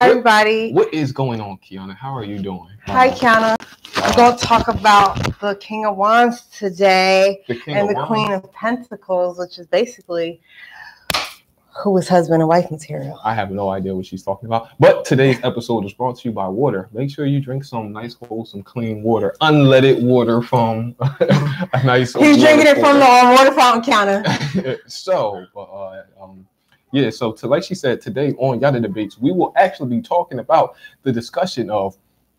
Everybody. What is going on, Kiana? How are you doing? Hi, Kiana. We're going to talk about the King of Wands today The and the Wands. Queen of Pentacles, which is basically who is husband and wife material. I have no idea what she's talking about. But today's episode is brought to you by water. Make sure you drink some nice, wholesome, clean water, unleaded water from a nice. He's drinking it from the water um, fountain counter. so, uh, um, yeah. So, to like she said today on Yatta Debates, we will actually be talking about the discussion of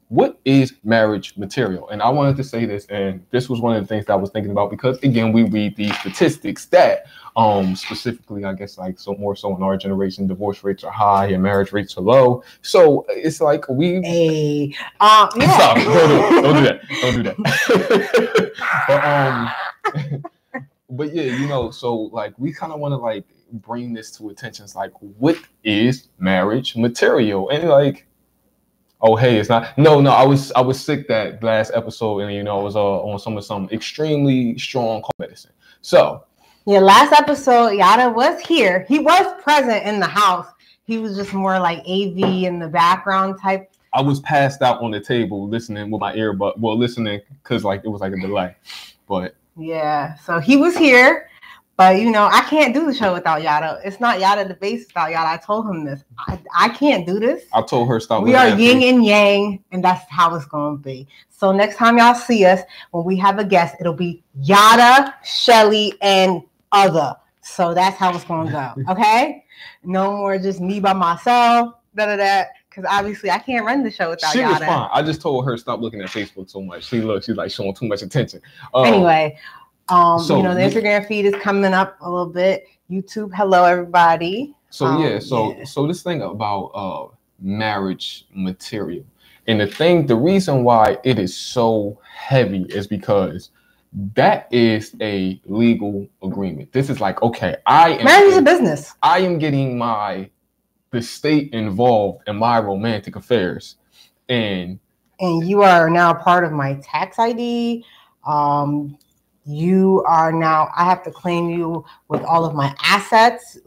what is marriage material. And I wanted to say this, and this was one of the things that I was thinking about because again, we read these statistics that um specifically i guess like so more so in our generation divorce rates are high and marriage rates are low so it's like we Hey, um, yeah. Stop. Don't, do, don't do that don't do that but um but yeah you know so like we kind of want to like bring this to attention it's like what is marriage material and like oh hey it's not no no i was i was sick that last episode and you know i was uh, on some of some extremely strong cold medicine so Yeah, last episode, Yatta was here. He was present in the house. He was just more like AV in the background type. I was passed out on the table listening with my earbud. Well, listening because like it was like a delay. But Yeah, so he was here, but you know, I can't do the show without Yatta. It's not Yatta Debates without Yatta. I told him this. I, I can't do this. I told her stop. We are yin and yang, and that's how it's going to be. So next time y'all see us, when we have a guest, it'll be Yatta, Shelly, and other. So that's how it's going to go. Okay? No more just me by myself. Da da da. Because obviously I can't run the show without She was Yatta. fine. I just told her stop looking at Facebook so much. She looks. She's like showing too much attention. Um, anyway, um, so you know, the Instagram feed is coming up a little bit. YouTube, hello everybody. So um, yeah. So yeah. so this thing about uh marriage material, and the thing, the reason why it is so heavy is because that is a legal agreement. This is like okay, I am. Marriage is a business. I am getting my the state involved in my romantic affairs. And and you are now part of my tax ID. Um, you are now, I have to claim you with all of my assets.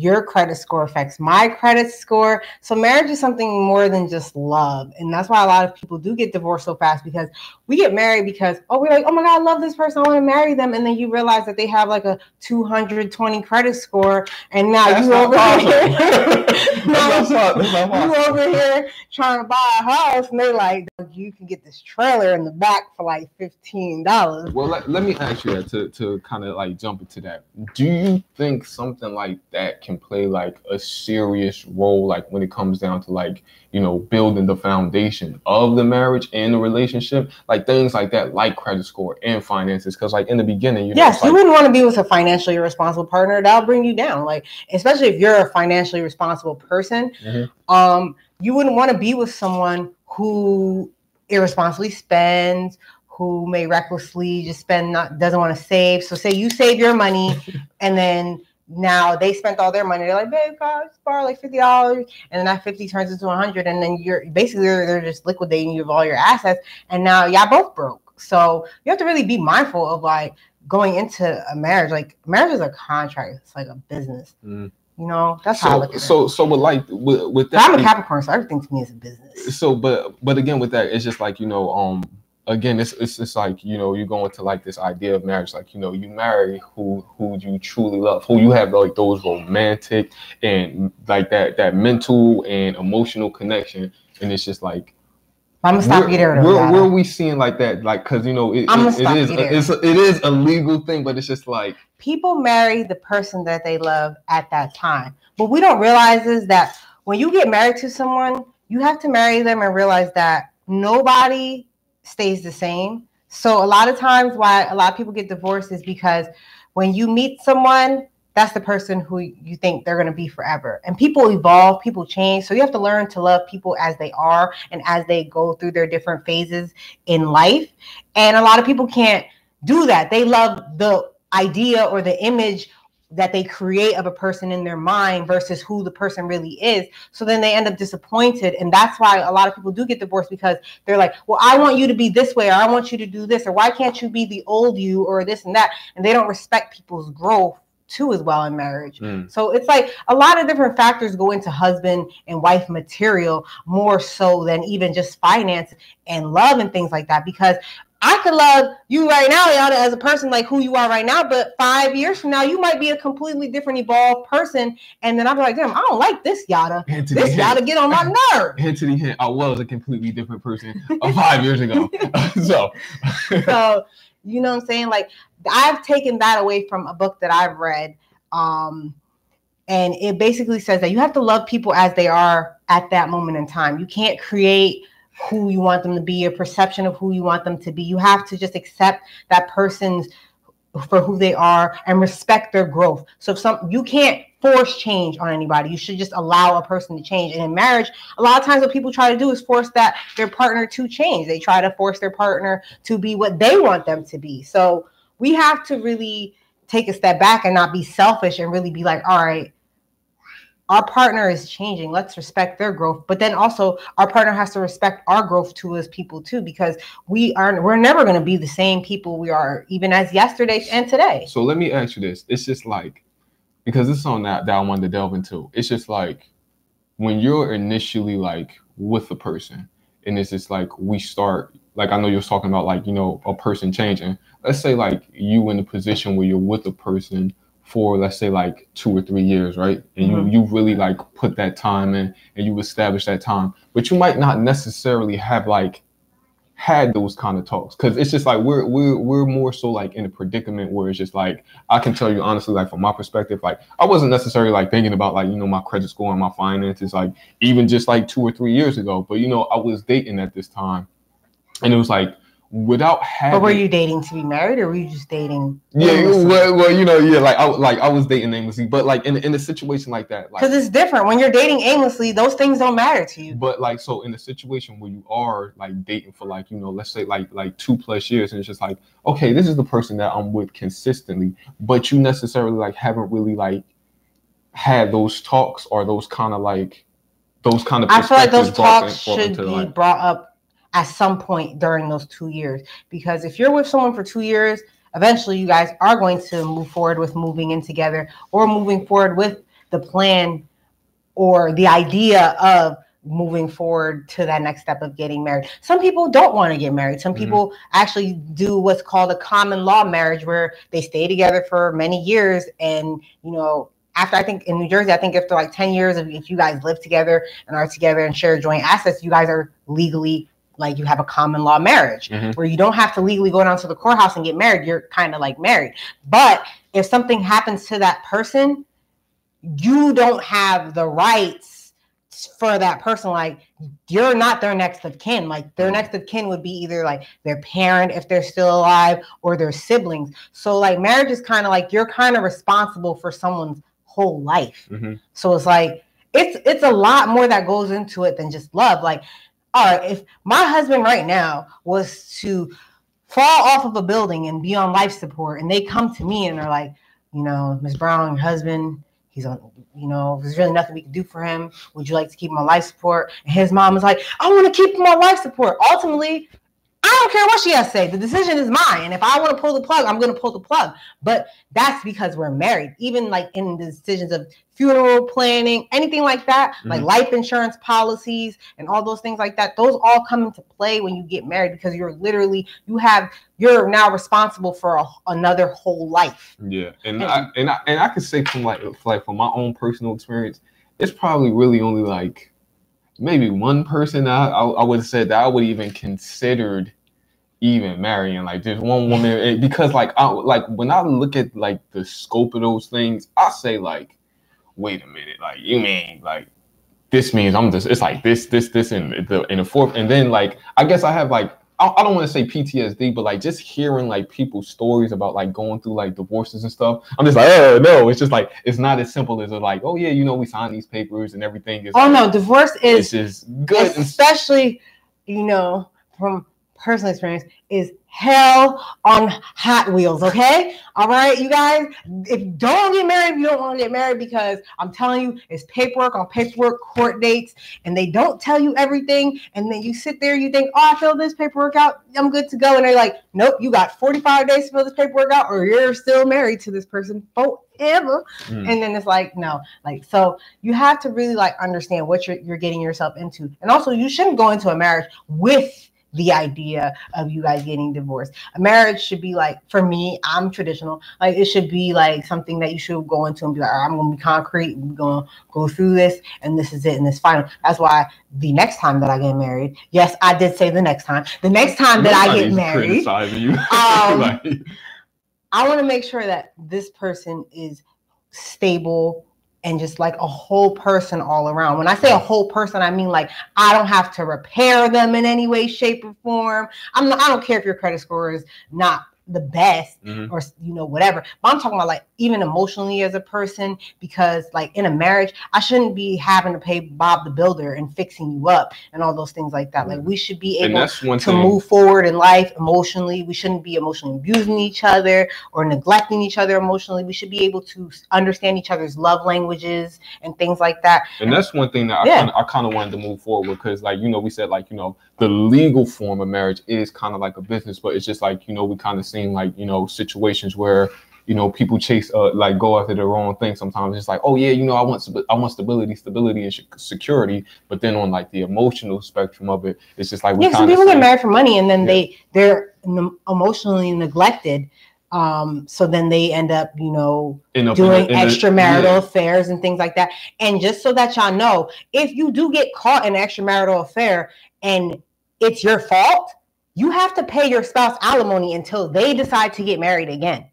Your credit score affects my credit score. So, marriage is something more than just love. And that's why a lot of people do get divorced so fast because we get married because, oh, we're like, oh my God, I love this person. I want to marry them. And then you realize that they have like a 220 credit score. And now That's you over possible. here. Now not that's not you possible. over here trying to buy a house, and they're like, you can get this trailer in the back for like fifteen dollars. well, let, let me ask you that to, to kind of like jump into that. Do you think something like that can play like a serious role, like when it comes down to like, you know, building the foundation of the marriage and the relationship? Like things like that, like credit score and finances. Because, like, in the beginning, you Yes, it's you like, wouldn't want to be with a financially irresponsible partner. That'll bring you down. Like, especially if you're a financially responsible person, Mhm. um, you wouldn't want to be with someone who irresponsibly spends, who may recklessly just spend, not doesn't want to save. So, say you save your money, and then now they spent all their money. They're like, babe, just borrow like fifty dollars, and then that fifty turns into hundred, and then you're basically they're, they're just liquidating you of all your assets, and now y'all both broke. So you have to really be mindful of like going into a marriage. Like marriage is a contract; it's like a business. Mm. You know, that's how I so, look at so, so with like, with, with it. I'm a Capricorn, so everything to me is a business. so but but again with that it's just like you know um again it's it's just like you know you go into like this idea of marriage like you know you marry who who you truly love who you have like those romantic and like that that mental and emotional connection and it's just like I'm gonna stop where, you there. where, where are we seeing like that like because you know it, it, it is there. it's a, it is a legal thing but it's just like People marry the person that they love at that time. What we don't realize is that when you get married to someone, you have to marry them and realize that nobody stays the same. So a lot of times why a lot of people get divorced is because when you meet someone, that's the person who you think they're going to be forever. And people evolve, people change. So you have to learn to love people as they are and as they go through their different phases in life. And a lot of people can't do that. They love the idea or the image that they create of a person in their mind versus who the person really is. So then they end up disappointed. And that's why a lot of people do get divorced because they're like, well, I want you to be this way, or I want you to do this, or why can't you be the old you, or this and that? And they don't respect people's growth too as well in marriage. Mm. So it's like a lot of different factors go into husband and wife material more so than even just finance and love and things like that. Because I could love you right now, Yatta, as a person like who you are right now, but five years from now, you might be a completely different evolved person. And then I'll be like, damn, I don't like this Yatta. Anthony This Hint. Yatta get on my nerve. Anthony Hint, I was a completely different person uh, five years ago. so, so you know what I'm saying? Like I've taken that away from a book that I've read. Um, and it basically says that you have to love people as they are at that moment in time. You can't create who you want them to be, your perception of who you want them to be. You have to just accept that person's for who they are and respect their growth. So if some you can't force change on anybody. You should just allow a person to change. And in marriage, a lot of times what people try to do is force that their partner to change. They try to force their partner to be what they want them to be. So we have to really take a step back and not be selfish and really be like, all right, our partner is changing. Let's respect their growth. But then also our partner has to respect our growth too as people too, because we are we're never gonna be the same people we are even as yesterday and today. so let me ask you this. It's just like, because this is on that, that I wanted to delve into. It's just like when you're initially like with a person, and it's just like we start, like I know you're talking about like, you know, a person changing. Let's say like you in a position where you're with a person for let's say like two or three years, right? And Mhm. you you really like put that time in and you establish that time, but you might not necessarily have like had those kind of talks because it's just like we're we're we're more so like in a predicament where it's just like I can tell you honestly like from my perspective like I wasn't necessarily like thinking about like you know my credit score and my finances like even just like two or three years ago but you know I was dating at this time and it was like without having But were you dating to be married or were you just dating? yeah well, well you know yeah like I like I was dating aimlessly but like in in a situation like that like Because it's different. When you're dating aimlessly, those things don't matter to you. But like so in a situation where you are like dating for like, you know, let's say like like two plus years and it's just like, okay, this is the person that I'm with consistently, but you necessarily like haven't really like had those talks or those kind of like those kind of I feel like those perspectives brought in- talks should into, be like- brought up at some point during those two years. Because if you're with someone for two years, eventually you guys are going to move forward with moving in together or moving forward with the plan or the idea of moving forward to that next step of getting married. Some people don't want to get married. Some Mhm. people actually do what's called a common law marriage where they stay together for many years and, you know, after I think in New Jersey, I think after like 10 years, if, if you guys live together and are together and share joint assets, you guys are legally like you have a common law marriage Mhm. where you don't have to legally go down to the courthouse and get married. You're kind of like married. But if something happens to that person, you don't have the rights for that person. Like you're not their next of kin. Like their Mhm. next of kin would be either like their parent if they're still alive or their siblings. So like marriage is kind of like you're kind of responsible for someone's whole life. Mhm. So it's like it's it's a lot more that goes into it than just love. Like, all right, if my husband right now was to fall off of a building and be on life support, and they come to me and they're like, you know, Miss Brown, your husband, he's on, you know, there's really nothing we can do for him. Would you like to keep him on life support? And his mom is like, I want to keep him on life support. Ultimately, I don't care what she has to say. The decision is mine. And if I want to pull the plug, I'm going to pull the plug. But that's because we're married. Even like in the decisions of funeral planning, anything like that, like Mhm. life insurance policies and all those things like that, those all come into play when you get married because you're literally, you have, you're now responsible for a, another whole life. Yeah, and And- I and I and I could say from like like from my own personal experience, it's probably really only like maybe one person I I, I would have said that I would even considered even marrying like just one woman and because like I like when I look at like the scope of those things, I say like, wait a minute, like you mean like this means I'm just it's like this this this and the in the fourth and then like I guess I have like I, I don't want to say PTSD, but like just hearing like people's stories about like going through like divorces and stuff, I'm just like, oh no, it's just like it's not as simple as like, oh yeah, you know, we signed these papers and everything is Oh no, divorce is just good. especially, you know, from personal experience, is hell on Hot Wheels, okay? All right, you guys, if don't get married, you don't want to get married because I'm telling you, it's paperwork on paperwork, court dates, and they don't tell you everything. And then you sit there, you think, oh, I filled this paperwork out, I'm good to go. And they're like, nope, you got 45 days to fill this paperwork out, or you're still married to this person forever. Mm. And then it's like, no, like so you have to really like understand what you're you're getting yourself into. And also you shouldn't go into a marriage with the idea of you guys getting divorced. A marriage should be like, for me, I'm traditional. Like it should be like something that you should go into and be like, I'm gonna be concrete, we're gonna go through this, and this is it, and this final. That's why the next time that I get married, yes, I did say the next time. The next time that I get married, um, like. I want to make sure that this person is stable and just like a whole person all around. When I say a whole person, I mean like I don't have to repair them in any way, shape, or form. I'm not, I don't care if your credit score is not the best mm-hmm. or you know whatever but i'm talking about like even emotionally as a person because like in a marriage i shouldn't be having to pay bob the builder and fixing you up and all those things like that like we should be able to thing. move forward in life emotionally we shouldn't be emotionally abusing each other or neglecting each other emotionally we should be able to understand each other's love languages and things like that and that's one thing that yeah. i kind of wanted to move forward because like you know we said like you know the legal form of marriage is kind of like a business but it's just like you know we kind of seen like you know situations where you know people chase uh, like go after the wrong thing sometimes it's like oh yeah you know i want i want stability stability and security but then on like the emotional spectrum of it it's just like yeah, some people get married for money and then yeah. they they're emotionally neglected um, so then they end up, you know, in doing in extramarital yeah. affairs and things like that. And just so that y'all know, if you do get caught in an extramarital affair and it's your fault, you have to pay your spouse alimony until they decide to get married again.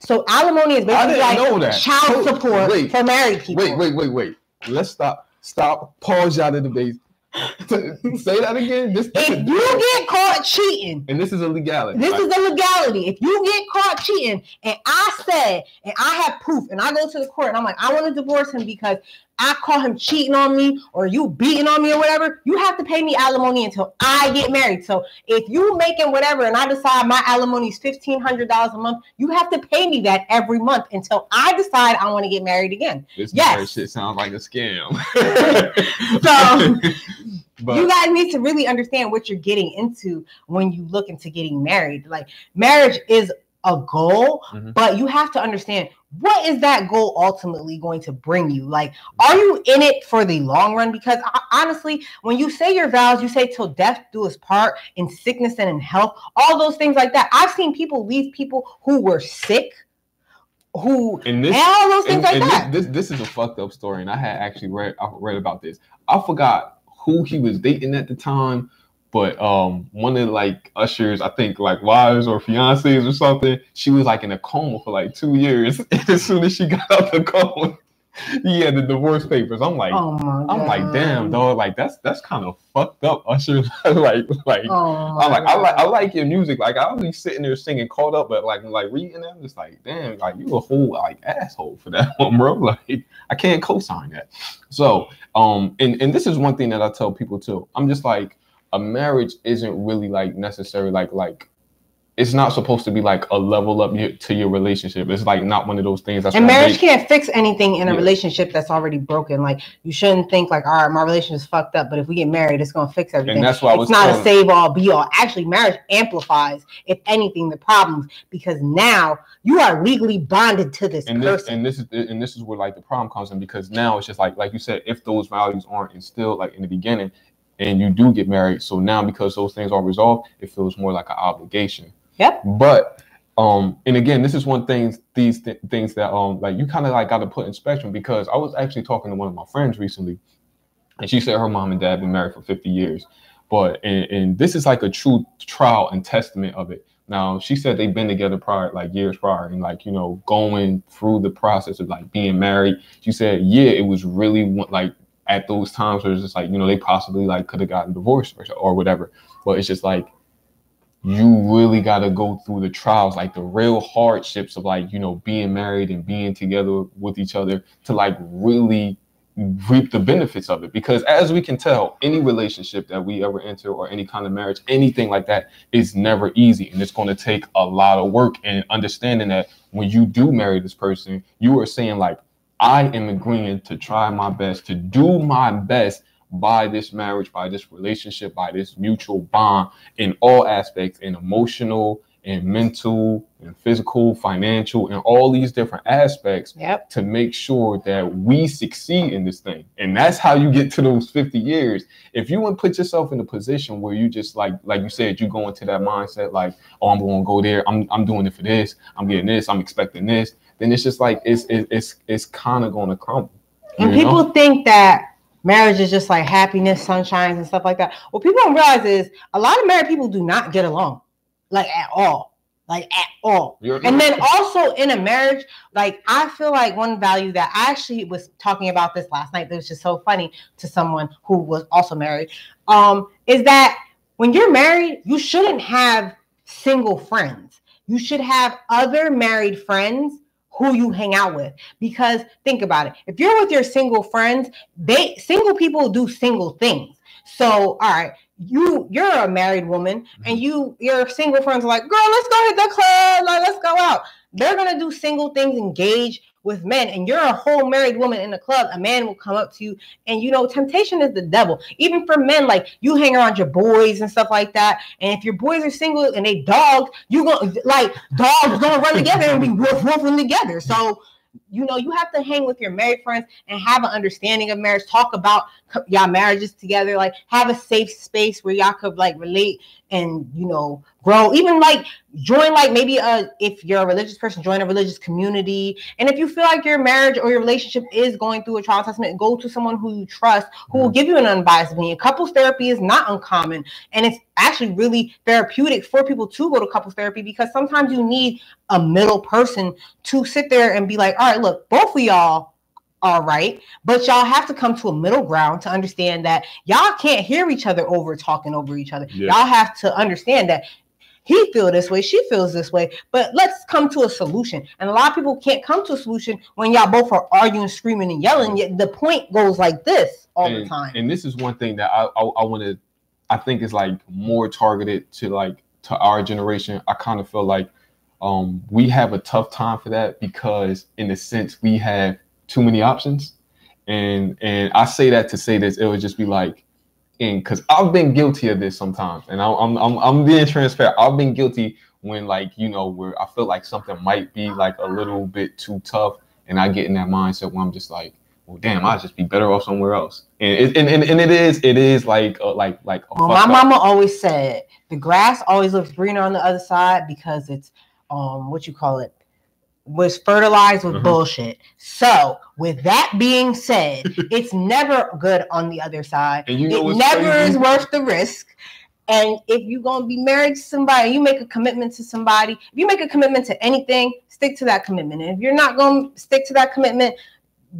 So alimony is basically like child support wait, for married people. Wait, wait, wait, wait. Let's stop. Stop. Pause out of the base. Say that again. This, if you get caught cheating, and this is a legality. This right? is a legality. If you get caught cheating, and I said, and I have proof, and I go to the court, and I'm like, I want to divorce him because I call him cheating on me or you beating on me or whatever, you have to pay me alimony until I get married. So if you making whatever and I decide my alimony is fifteen hundred dollars a month, you have to pay me that every month until I decide I want to get married again. This yes. shit sounds like a scam. so but, you guys need to really understand what you're getting into when you look into getting married. Like marriage is a goal, mm-hmm. but you have to understand what is that goal ultimately going to bring you? Like, are you in it for the long run? Because honestly, when you say your vows, you say till death do us part in sickness and in health, all those things like that. I've seen people leave people who were sick, who and, this, all those things and, like and that. This, this, this is a fucked up story, and I had actually read I read about this. I forgot who he was dating at the time, but um one of like Usher's, I think like wives or fiancés or something, she was like in a coma for like two years. And as soon as she got out the coma, he had the divorce papers. I'm like, oh I'm like, damn, dog, like that's that's kind of fucked up, Usher. like, like oh I'm like, I like I like your music. Like I'll be sitting there singing caught up, but like like reading them, just like, damn, like you a whole like asshole for that one, bro. Like I can't co-sign that. So um and, and this is one thing that I tell people too. I'm just like a marriage isn't really like necessary like like it's not supposed to be like a level up to your relationship. It's like not one of those things. That's and marriage can't fix anything in a yeah. relationship that's already broken. Like you shouldn't think like, all right, my relationship is fucked up, but if we get married, it's gonna fix everything. And that's why it's not telling. a save all, be all. Actually, marriage amplifies, if anything, the problems because now you are legally bonded to this and person. This, and this is and this is where like the problem comes in because now it's just like like you said, if those values aren't instilled like in the beginning, and you do get married. So now because those things are resolved, it feels more like an obligation. Yep. But um, and again, this is one thing these th- things that um like you kind of like got to put in spectrum because I was actually talking to one of my friends recently, and she said her mom and dad been married for 50 years. But and, and this is like a true trial and testament of it. Now she said they've been together prior, like years prior, and like you know going through the process of like being married. She said, yeah, it was really like at those times where it's just like you know they possibly like could have gotten divorced or, or whatever. But it's just like you really got to go through the trials like the real hardships of like you know being married and being together with each other to like really reap the benefits of it. Because as we can tell any relationship that we ever enter or any kind of marriage anything like that is never easy. And it's going to take a lot of work and understanding that when you do marry this person you are saying like i am agreeing to try my best to do my best by this marriage by this relationship by this mutual bond in all aspects in emotional and mental and physical, financial, and all these different aspects Yep. to make sure that we succeed in this thing. And that's how you get to those 50 years. If you would put yourself in a position where you just like, like you said, you go into that mindset like, oh, I'm going to go there. I'm, I'm doing it for this. I'm getting this. I'm expecting this. Then it's just like it's it's it's, it's kind of going to crumble. And you know? people think that marriage is just like happiness, sunshines, and stuff like that. What people don't realize is a lot of married people do not get along, like at all, like at all. You're- And then also in a marriage, like I feel like one value that I actually was talking about this last night that was just so funny to someone who was also married, um, is that when you're married, you shouldn't have single friends. You should have other married friends who you hang out with. Because think about it. If you're with your single friends, they single people do single things. So all right, you you're a married woman mm-hmm. and you your single friends are like, girl, let's go hit the club, like let's go out. They're gonna do single things, engage with men, and you're a whole married woman in the club. A man will come up to you, and you know, temptation is the devil. Even for men, like you hang around your boys and stuff like that. And if your boys are single and they dogs, you go like dogs gonna run together and be woof woofing together. So you know, you have to hang with your married friends and have an understanding of marriage. Talk about y'all marriages together. Like have a safe space where y'all could like relate and you know grow. Even like join like maybe a if you're a religious person, join a religious community. And if you feel like your marriage or your relationship is going through a trial testament, go to someone who you trust who will mm-hmm. give you an unbiased opinion. Couples therapy is not uncommon, and it's actually really therapeutic for people to go to couples therapy because sometimes you need a middle person to sit there and be like, all right, look, both of y'all are right, but y'all have to come to a middle ground to understand that y'all can't hear each other over talking over each other. Yeah. Y'all have to understand that he feel this way, she feels this way, but let's come to a solution. And a lot of people can't come to a solution when y'all both are arguing, screaming, and yelling. Yet the point goes like this all the time. And this is one thing that I I, I want to I think is like more targeted to like to our generation. I kind of feel like um we have a tough time for that because in a sense we have too many options. And and I say that to say this, it would just be like and because I've been guilty of this sometimes, and I, I'm I'm I'm being transparent. I've been guilty when like you know where I feel like something might be like a little bit too tough, and I get in that mindset where I'm just like, well, damn, I'd just be better off somewhere else. And it, and, and, and it is it is like uh, like like a Well, my up- mama always said the grass always looks greener on the other side because it's um what you call it was fertilized with Mhm. bullshit. So, with that being said, it's never good on the other side. You know it never crazy? is worth the risk. And if you're gonna be married to somebody, you make a commitment to somebody. If you make a commitment to anything, stick to that commitment. And if you're not gonna stick to that commitment,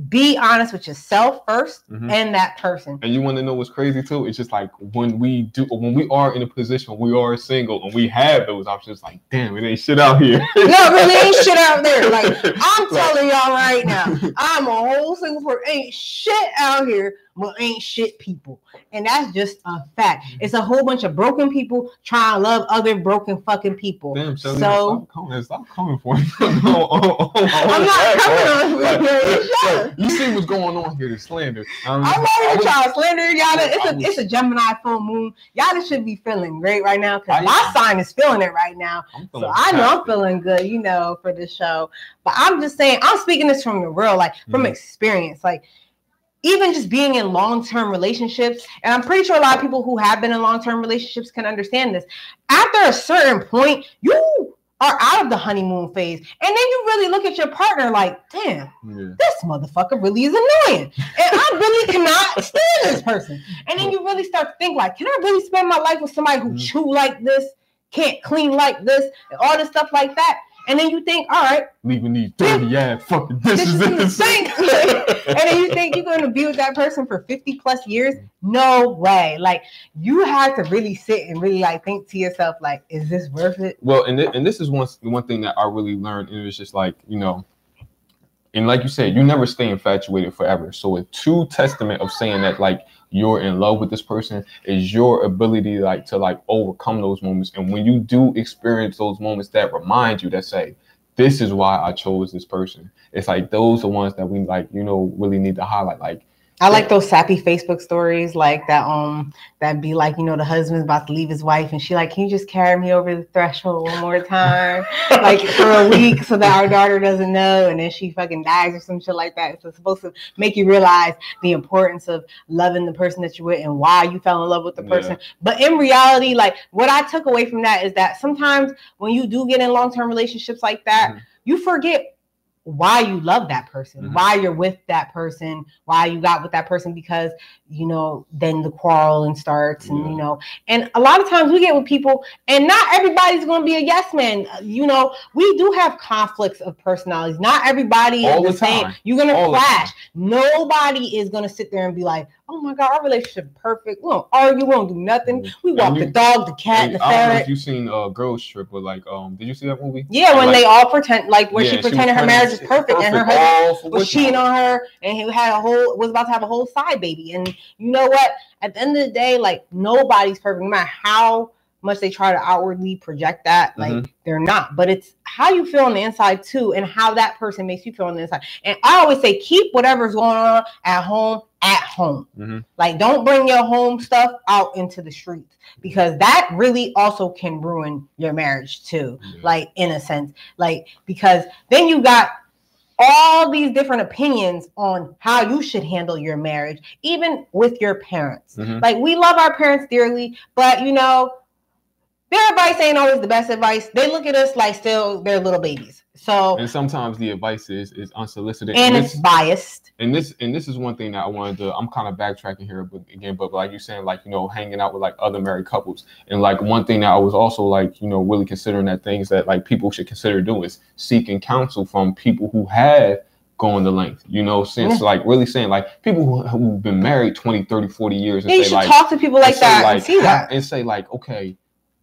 be honest with yourself 1st Mhm. and that person. And you want to know what's crazy too? It's just like when we do, when we are in a position, we are single, and we have those options. Like, damn, it ain't shit out here. No, really ain't shit out there. Like I'm telling y'all right now, I'm a whole single person. Ain't shit out here, but ain't shit people. And that's just a fact. It's a whole bunch of broken people trying to love other broken fucking people. Damn, Shelly, So- stop coming, stop coming for me. I'm I'm not coming on you. Shut. You see what's going on here? The slander. Um, I'm not even trying to slander y'all. It's a was- it's a Gemini full moon. Y'all should be feeling great right now because my sign is feeling it right now. So I know I'm feeling good, you know, for this show. But I'm just saying, I'm speaking this from the real, like from Mhm. experience. Like even just being in long-term relationships, and I'm pretty sure a lot of people who have been in long-term relationships can understand this. After a certain point, you are out of the honeymoon phase, and then you really look at your partner like, damn, Yeah. this motherfucker really is annoying. And I really cannot stand this person. And then you really start to think like, can I really spend my life with somebody who Mhm. chew like this, can't clean like this, and all this stuff like that? And then you think, all right, Leaving these dirty ass fucking dishes in the sink. and then you think you're going to be with that person for 50 plus years? No way. Like you have to really sit and really like think to yourself, like, is this worth it? Well, and th- and this is one one thing that I really learned, and it was just like you know, and like you said, you never stay infatuated forever. So a true testament of saying that like you're in love with this person is your ability like to like overcome those moments. And when you do experience those moments that remind you that say, this is why I chose this person. It's like those are ones that we like, you know, really need to highlight. Like I like those sappy Facebook stories like that. Um, that be like, you know, the husband's about to leave his wife, and she like, can you just carry me over the threshold one more time, like for a week, so that our daughter doesn't know, and then she fucking dies or some shit like that. So it's supposed to make you realize the importance of loving the person that you're with and why you fell in love with the person. Yeah. But in reality, like what I took away from that is that sometimes when you do get in long term relationships like that, mm-hmm. you forget why you love that person, mm-hmm. why you're with that person, why you got with that person, because you know, then the quarreling starts, and you know, and a lot of times we get with people, and not everybody's going to be a yes man. You know, we do have conflicts of personalities. Not everybody All is the, the same. You're going to clash. Nobody is going to sit there and be like, oh my god, our relationship perfect. We don't argue, we don't do nothing. Mm-hmm. We walk you, the dog, the cat, the ferret. I don't know if you've seen uh Girls Trip, but like um, did you see that movie? Yeah, when like, they all pretend like when yeah, she pretended she her marriage perfect, perfect, and her husband was cheating on her, and he had a whole was about to have a whole side baby. And you know what? At the end of the day, like nobody's perfect, no matter how much they try to outwardly project that like mm-hmm. they're not but it's how you feel on the inside too and how that person makes you feel on the inside and i always say keep whatever's going on at home at home mm-hmm. like don't bring your home stuff out into the streets because that really also can ruin your marriage too like in a sense like because then you got all these different opinions on how you should handle your marriage, even with your parents. Mm-hmm. Like we love our parents dearly, but you know, their advice ain't always the best advice. They look at us like still they're little babies. So and sometimes the advice is is unsolicited and, and it's this, biased. And this and this is one thing that I wanted to. I'm kind of backtracking here, but again, but like you're saying, like you know, hanging out with like other married couples, and like one thing that I was also like you know really considering that things that like people should consider doing is seeking counsel from people who have going the length you know since yeah. like really saying like people who, who've been married 20 30 40 years and yeah, say, like, talk to people like that like, and see that and say like okay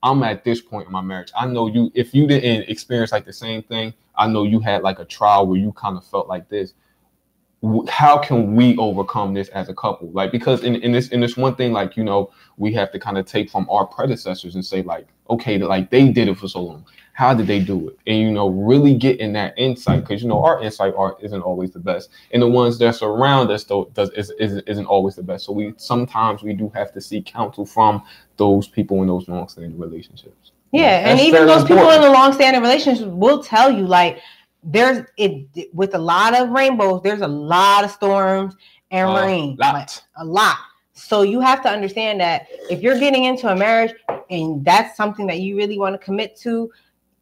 I'm at this point in my marriage. I know you, if you didn't experience like the same thing, I know you had like a trial where you kind of felt like this. How can we overcome this as a couple? Like, because in, in this, in this one thing, like, you know, we have to kind of take from our predecessors and say, like, okay, like they did it for so long how did they do it and you know really getting that insight because you know our insight art isn't always the best and the ones that surround us though does is, is, isn't always the best so we sometimes we do have to seek counsel from those people in those long-standing relationships yeah and even those important. people in the long-standing relationships will tell you like there's it with a lot of rainbows there's a lot of storms and uh, rain lot. Like, a lot so you have to understand that if you're getting into a marriage and that's something that you really want to commit to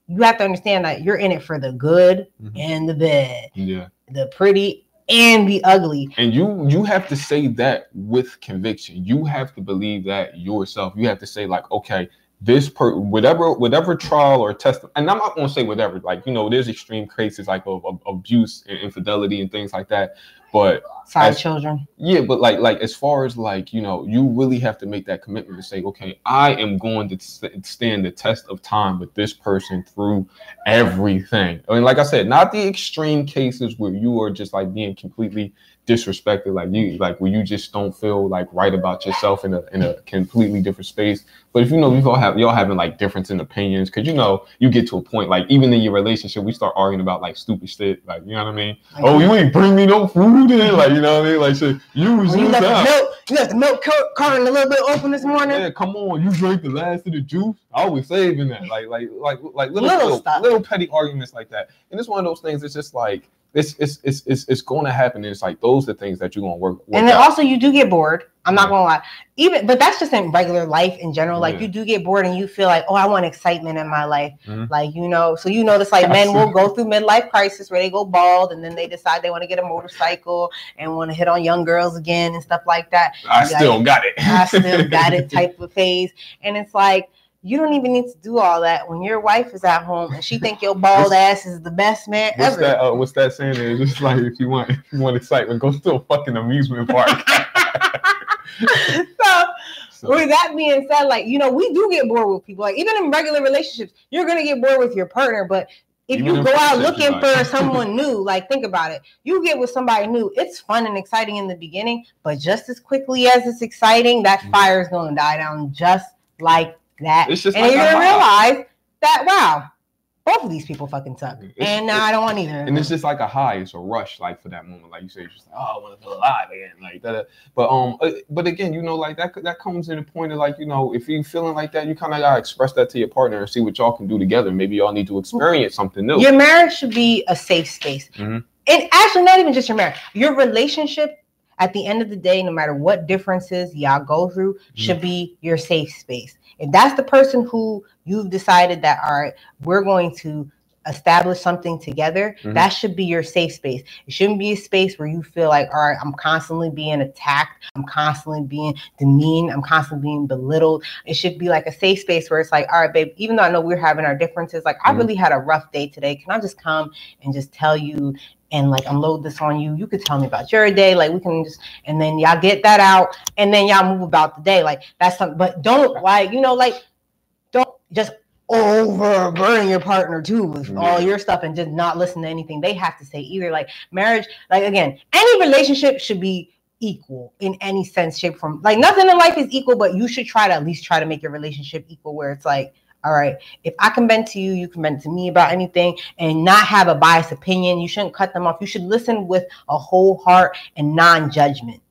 you have to understand that you're in it for the good mm-hmm. and the bad. Yeah. The pretty and the ugly. And you you have to say that with conviction. You have to believe that yourself. You have to say like, okay, this per whatever whatever trial or test and i'm not to say whatever like you know there's extreme cases like of, of, abuse and infidelity and things like that but side children. Yeah but like like as far as like you know you really have to make that commitment to say okay i am going to stand the test of time with this person through everything. I mean like i said not the extreme cases where you are just like being completely disrespected like you like where you just don't feel like right about yourself in a in a completely different space. But if you know you all have y'all having like difference in opinions because you know you get to a point like even in your relationship we start arguing about like stupid shit like you know what i mean? Oh you ain't bring me no food in like you know what i mean? Like shit you oh, was you left the milk you left the milk carton a little bit open this morning. Yeah come on you drank the last of the juice. I was saving that like like like like little little, little, little petty arguments like that. And it's one of those things it's just like it's it's it's it's, it's going to happen. And It's like those are the things that you're going to work. work and then out. also you do get bored. I'm not going to lie. Even but that's just in regular life in general. Like yeah. you do get bored and you feel like, oh, I want excitement in my life. Mm-hmm. Like you know, so you notice like men will go through midlife crisis where they go bald and then they decide they want to get a motorcycle and want to hit on young girls again and stuff like that. I still like, got it. I still got it type of phase, and it's like you don't even need to do all that when your wife is at home and she think your bald ass is the best man what's ever. That, uh, what's that saying? It's just like if you want if you want excitement, go to a fucking amusement park. so, so, with that being said, like you know, we do get bored with people. Like even in regular relationships, you're gonna get bored with your partner, but if Even you go out looking like- for someone new, like think about it. You get with somebody new, it's fun and exciting in the beginning, but just as quickly as it's exciting, that Mhm. fire is going to die down just like that. It's just and like you're a gonna high. realize that wow, both of these people fucking suck, It's- and now I don't want either. and it's just like a high, it's a rush, like for that moment, like you say, it's just like, oh, I want to feel alive again, like that. But um, uh, but again, you know, like that that comes in the point of like, you know, if you're feeling like that, you kind of gotta express that to your partner and see what y'all can do together. Maybe y'all need to experience something new. Your marriage should be a safe space. Mhm. And actually, not even just your marriage, your relationship at the end of the day, no matter what differences y'all go through, should be your safe space. If that's the person who you've decided that, all right, we're going to establish something together, Mhm. that should be your safe space. It shouldn't be a space where you feel like, all right, I'm constantly being attacked, I'm constantly being demeaned, I'm constantly being belittled. It should be like a safe space where it's like, all right, babe, even though I know we're having our differences, like I Mhm. really had a rough day today. Can I just come and just tell you and like unload this on you? You could tell me about your day, like we can just and then y'all get that out and then y'all move about the day. Like that's something, but don't like, you know, like don't just overburden your partner too with mm-hmm. all your stuff and just not listen to anything they have to say either. Like marriage, like again, any relationship should be equal in any sense, shape, form. Like nothing in life is equal, but you should try to at least try to make your relationship equal where it's like, all right, if I can vent to you, you can vent to me about anything and not have a biased opinion. You shouldn't cut them off. You should listen with a whole heart and non-judgment.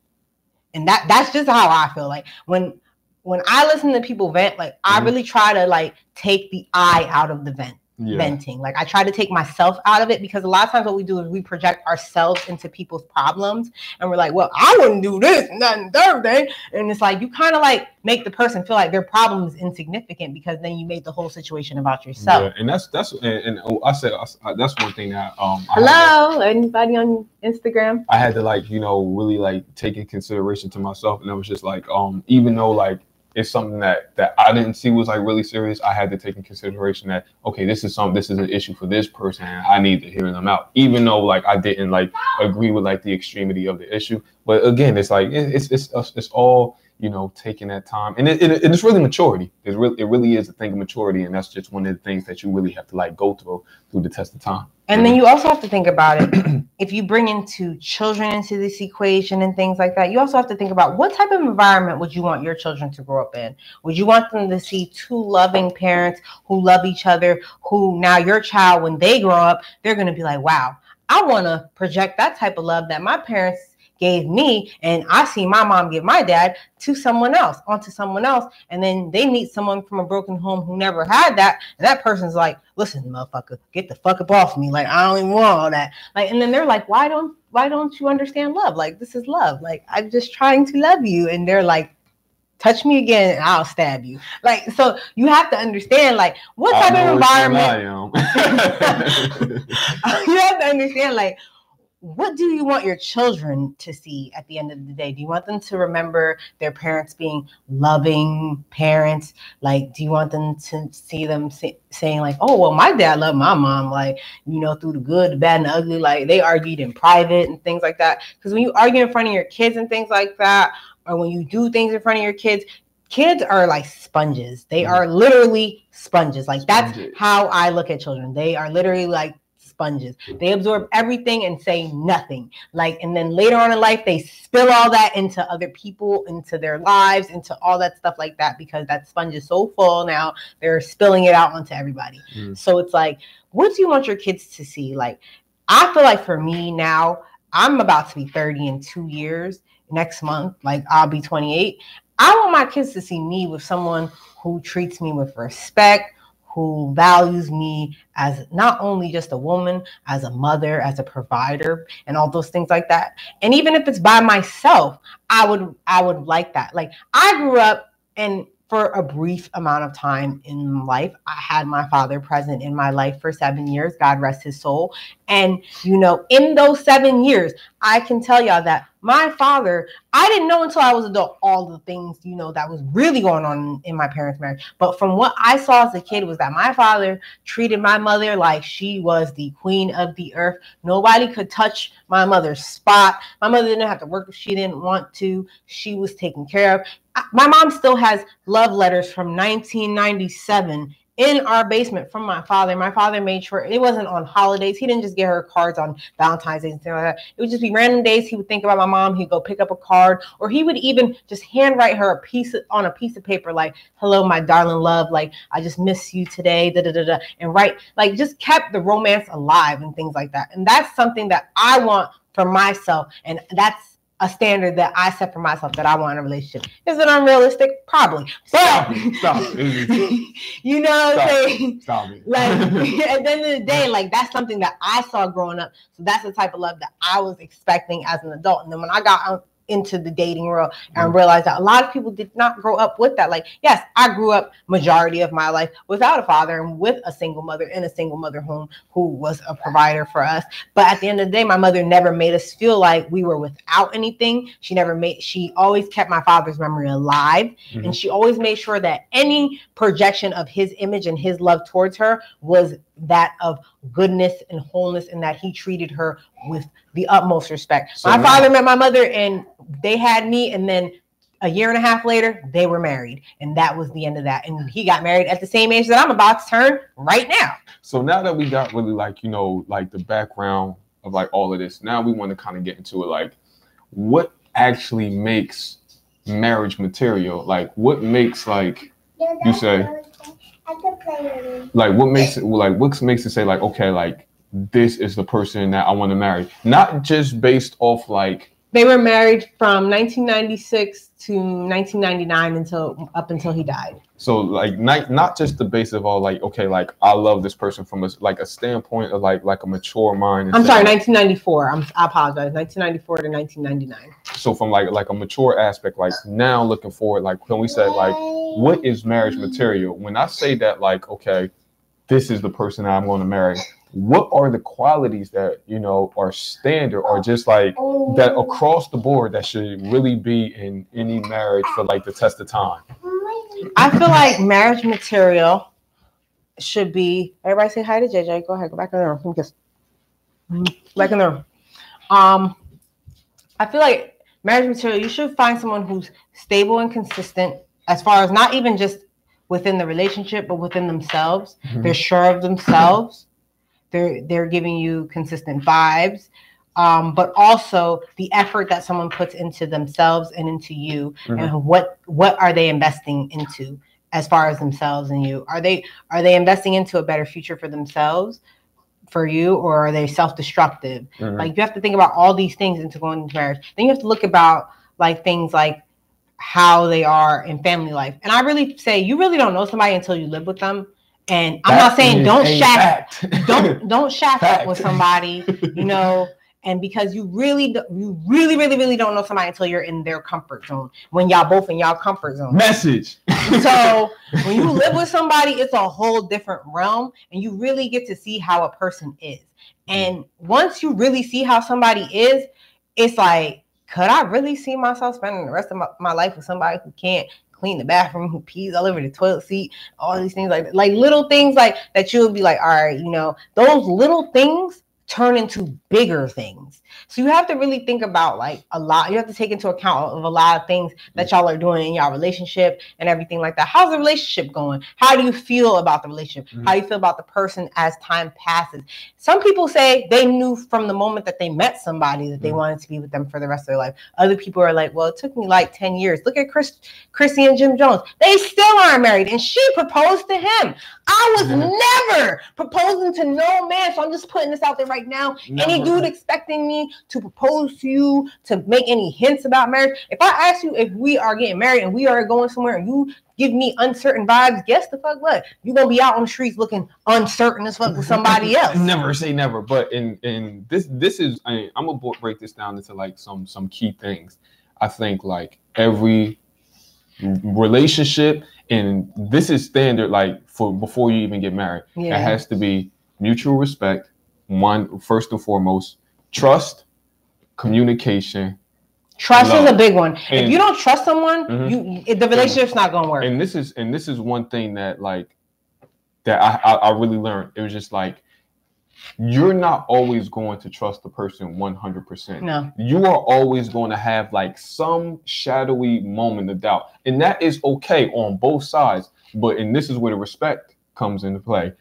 And that that's just how I feel. Like when when I listen to people vent, like I Mhm. really try to like take the I out of the vent yeah. venting. Like I try to take myself out of it because a lot of times what we do is we project ourselves into people's problems and we're like, well, I wouldn't do this and that and third thing. And it's like you kind of like make the person feel like their problem is insignificant because then you made the whole situation about yourself. Yeah, and that's that's and, and oh, I said I- that's one thing that um I had to- Hello, anybody on Instagram? I had to like you know really like take in consideration to myself, and I was just like um even though like it's something that that I didn't see was like really serious, I had to take in consideration that okay, this is some this is an issue for this person, I need to hear them out, even though like I didn't like agree with like the extremity of the issue. But again, it's like it, it's it's it's all you know taking that time, and it, it, it's really maturity. It's really it really is a thing of maturity, and that's just one of the things that you really have to like go through through the test of time. And then you also have to think about it. if you bring into children into this equation and things like that, you also have to think about what type of environment would you want your children to grow up in? Would you want them to see two loving parents who love each other, who now your child, when they grow up, they're going to be like, wow, I want to project that type of love that my parents gave me and I see my mom give my dad to someone else, onto someone else, and then they meet someone from a broken home who never had that, and that person's like, "Listen, motherfucker, get the fuck up off me! Like I don't even want all that." Like, and then they're like, "Why don't Why don't you understand love? Like this is love. Like I'm just trying to love you," and they're like. Touch me again, and I'll stab you. Like so, you have to understand, like, what type of environment you have to understand like what do you want your children to see at the end of the day? Do you want them to remember their parents being loving parents? Like do you want them to see them say, saying like oh well my dad loved my mom like you know through the good the bad and the ugly like they argued in private and things like that? Because when you argue in front of your kids and things like that or when you do things in front of your kids kids are like sponges. They Mhm. are literally sponges. Like that's Sponges. how i look at children. They are literally like sponges. They absorb everything and say nothing. Like and then later on in life they spill all that into other people into their lives into all that stuff like that because that sponge is so full now they're spilling it out onto everybody. Mm. so it's like what do you want your kids to see? Like i feel like for me now i'm about to be 30 in two years next month like i'll be 28 i want my kids to see me with someone who treats me with respect who values me as not only just a woman, as a mother, as a provider, and all those things like that. And even if it's by myself, I would I would like that. Like I grew up and for a brief amount of time in life, I had my father present in my life for seven years. God rest his soul. And you know, in those seven years, I can tell y'all that my father, I didn't know until I was adult all the things, you know, that was really going on in my parents' marriage. But from what I saw as a kid was that my father treated my mother like she was the queen of the earth. Nobody could touch my mother's spot. My mother didn't have to work if she didn't want to. She was taken care of. My mom still has love letters from 1997 in our basement from my father. My father made sure it wasn't on holidays. He didn't just get her cards on Valentine's Day and things like that. It would just be random days. He would think about my mom. He'd go pick up a card, or he would even just handwrite her a piece of, on a piece of paper, like "Hello, my darling love. Like I just miss you today." Da da da da, and write like just kept the romance alive and things like that. And that's something that I want for myself, and that's a standard that I set for myself that I want in a relationship. Is it unrealistic? Probably. But Stop it. Stop you know what I'm saying? Stop it. Like at the end of the day, like that's something that I saw growing up. So that's the type of love that I was expecting as an adult. And then when I got out into the dating world and Mhm. realized that a lot of people did not grow up with that. Like, yes, I grew up majority of my life without a father and with a single mother in a single mother home who was a provider for us. But at the end of the day, my mother never made us feel like we were without anything. She never made she always kept my father's memory alive Mhm. and she always made sure that any projection of his image and his love towards her was that of goodness and wholeness and that he treated her with the utmost respect. So my now- father met my mother and they had me and then a year and a half later they were married and that was the end of that and he got married at the same age that I'm about to turn right now. So now that we got really like you know like the background of like all of this, now we want to kind of get into it. Like, what actually makes marriage material? Like, what makes like You say. I can play with it. like what makes it like what makes it say like okay like this is the person that I want to marry, not just based off like They were married from 1996 to 1999 until up until he died. so like not not just the base of all like okay like I love this person from a like a standpoint of like like a mature mind. I'm sorry, 1994. I'm, I apologize. 1994 to 1999. so from like like a mature aspect like now looking forward like when we said like what is marriage material when i say that like okay this is the person that i'm going to marry what are the qualities that you know are standard or just like that across the board that should really be in any marriage for like the test of time I feel like marriage material should be. Everybody say hi to JJ. Go ahead. Go back in the room. Let kiss. Back in the room. Um, I feel like marriage material. You should find someone who's stable and consistent, as far as not even just within the relationship, but within themselves. They're sure of themselves. They're they're giving you consistent vibes. Um, but also the effort that someone puts into themselves and into you Mhm. and what what are they investing into as far as themselves and you are they are they investing into a better future for themselves for you or are they self-destructive Mhm. like you have to think about all these things into going into marriage then you have to look about like things like how they are in family life and i really say you really don't know somebody until you live with them and i'm not saying don't fact. don't don't shack up with somebody you know? And because you really you really really really don't know somebody until you're in their comfort zone when y'all both in y'all comfort zone. Message. So when you live with somebody it's a whole different realm and you really get to see how a person is. And once you really see how somebody is it's like could i really see myself spending the rest of my, my life with somebody who can't clean the bathroom who pees all over the toilet seat all these things like like little things like that you'll be like all right you know those little things turn into bigger things so you have to really think about like a lot you have to take into account of a lot of things that y'all are doing in y'all relationship and everything like that. How's the relationship going? How do you feel about the relationship? Mhm. how do you feel about the person as time passes? Some people say they knew from the moment that they met somebody that they Mhm. wanted to be with them for the rest of their life. Other people are like well it took me like 10 years. Look at chris chrissy and jim jones. They still aren't married. And she proposed to him. I was Mhm. never proposing to no man. So i'm just putting this out there right now. Any dude expecting me to propose to you to make any hints about marriage. If i ask you if we are getting married and we are going somewhere and you give me uncertain vibes guess the fuck what? You're gonna be out on the streets looking uncertain as fuck with somebody else. Never say never but in in this this is I, i'm gonna break this down into like some some key things. I think like every relationship and this is standard like for before you even get married. Yeah. it has to be mutual respect one first and foremost trust communication trust is a big one if you don't trust someone Mhm. you it- the relationship's not gonna work and this is and this is one thing that like that I, I I really learned. It was just like you're not always going to trust the person 100%. no You are always going to have like some shadowy moment of doubt. And that is okay on both sides. But and this is where the respect comes into play.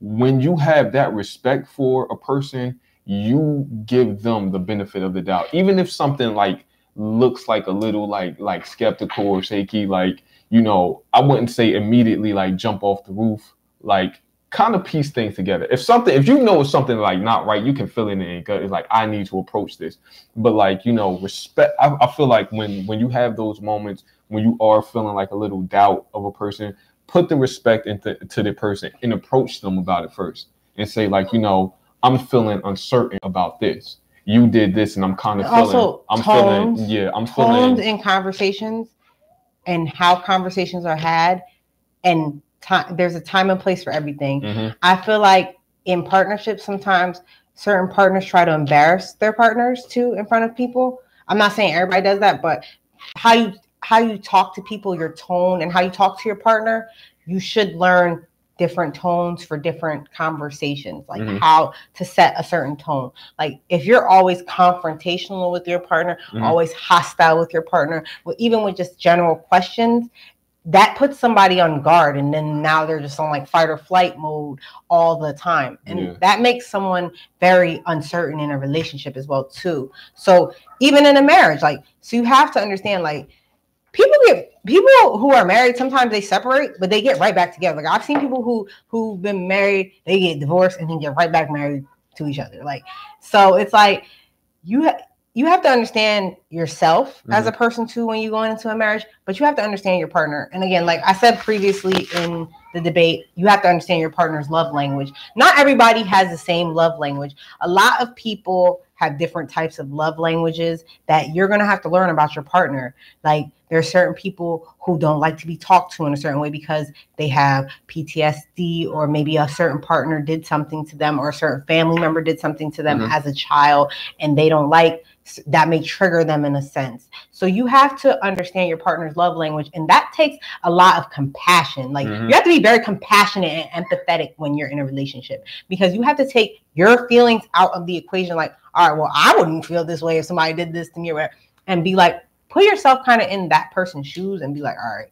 When you have that respect for a person, you give them the benefit of the doubt, even if something like looks like a little like like skeptical or shaky. Like you know, I wouldn't say immediately like jump off the roof. Like kind of piece things together. If something, if you know something like not right, you can it in your gut. It's like I need to approach this. But like you know, respect. I, I feel like when when you have those moments when you are feeling like a little doubt of a person, put the respect into to the person and approach them about it first and say like you know I'm feeling uncertain about this. You did this, and I'm kind of feeling. Also, I'm tones, feeling. Yeah, I'm tones feeling. in conversations and how conversations are had and time there's a time and place for everything Mhm. i feel like in partnerships sometimes certain partners try to embarrass their partners too in front of people i'm not saying everybody does that but how you how you talk to people your tone and how you talk to your partner you should learn different tones for different conversations like Mhm. how to set a certain tone like if you're always confrontational with your partner Mhm. always hostile with your partner well, even with just general questions that puts somebody on guard and then now they're just on like fight or flight mode all the time and Yeah. that makes someone very uncertain in a relationship as well too so even in a marriage like so you have to understand like people get people who are married sometimes they separate but they get right back together. Like i've seen people who who've been married they get divorced and then get right back married to each other. Like so it's like you ha- you have to understand yourself as a mm-hmm. person too when you go into a marriage but you have to understand your partner. And again like i said previously in the debate you have to understand your partner's love language. Not everybody has the same love language. A lot of people have different types of love languages that you're going to have to learn about your partner. Like there are certain people who don't like to be talked to in a certain way because they have PTSD or maybe a certain partner did something to them or a certain family member did something to them Mhm. as a child and they don't like that may trigger them in a sense. So you have to understand your partner's love language and that takes a lot of compassion. Like Mhm. you have to be very compassionate and empathetic when you're in a relationship because you have to take your feelings out of the equation like all right, well I wouldn't feel this way if somebody did this to me or whatever, and be like put yourself kind of in that person's shoes and be like all right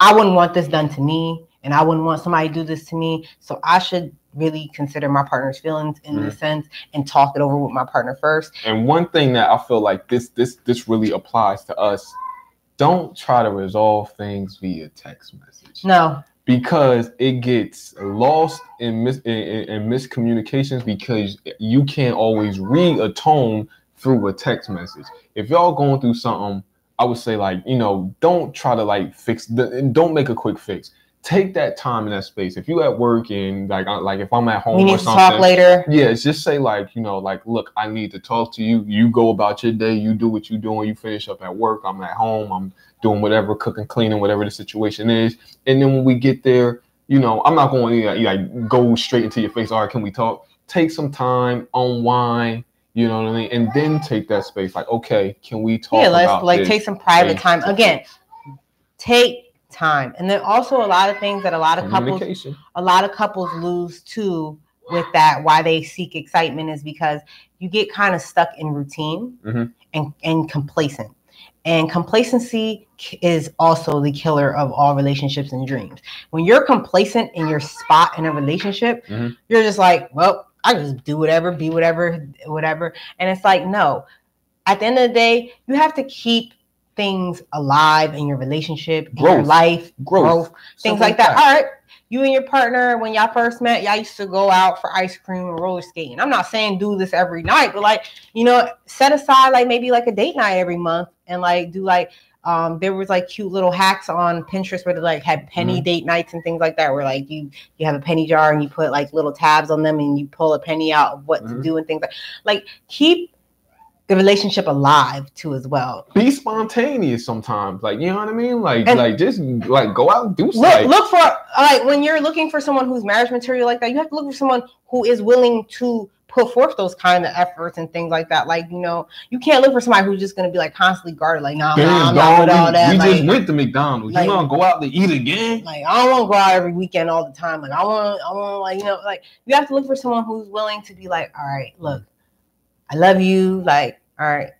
I wouldn't want this done to me, and I wouldn't want somebody to do this to me. So I should really consider my partner's feelings in this mm-hmm. sense and talk it over with my partner first. And one thing that I feel like this this this really applies to us. Don't try to resolve things via text message. No, because it gets lost in, mis- in, in, in miscommunications because you can't always read a tone through a text message. If y'all going through something, I would say like you know don't try to like fix the and don't make a quick fix. Take that time in that space. If you at work and like I- like if I'm at home we or need to talk later. yeah, it's just say like, you know, like, look, I need to talk to you. You go about your day, you do what you're doing, you finish up at work, I'm at home, I'm doing whatever, cooking, cleaning, whatever the situation is. And then when we get there, you know, I'm not going to like go straight into your face. All right, can we talk? Take some time, unwind, you know what I mean? And then take that space, like, okay, can we talk Yeah, let's like take some private time. Again, take time. And then also a lot of things that a lot of couples a lot of couples lose too with that why they seek excitement is because you get kind of stuck in routine Mhm. and, and complacent and complacency is also the killer of all relationships and dreams when you're complacent in your spot in a relationship Mhm. you're just like well i just do whatever be whatever whatever and it's like no at the end of the day you have to keep things alive in your relationship in your Growth. life Growth. growth things like that. as All right. You and your partner, when y'all first met, y'all used to go out for ice cream and roller skating. I'm not saying do this every night, but like, you know, set aside like maybe like a date night every month and like do like um there was like cute little hacks on Pinterest where they like had penny Mhm. date nights and things like that where like you you have a penny jar and you put like little tabs on them and you pull a penny out of what to Mhm. do and things like like keep the relationship alive too as well. Be spontaneous sometimes. Like, you know what I mean? Like, And- like just like go out and do look something. look for like when you're looking for someone who's marriage material like that you have to look for someone who is willing to put forth those kind of efforts and things like that like you know you can't look for somebody who's just going to be like constantly guarded like nah, nah Damn, i'm not with all that we like, just went to McDonald's. like- you want to go out to eat again? like i don't want to go out every weekend all the time like i wanna, i want like you know like you have to look for someone who's willing to be like all right look i love you like all right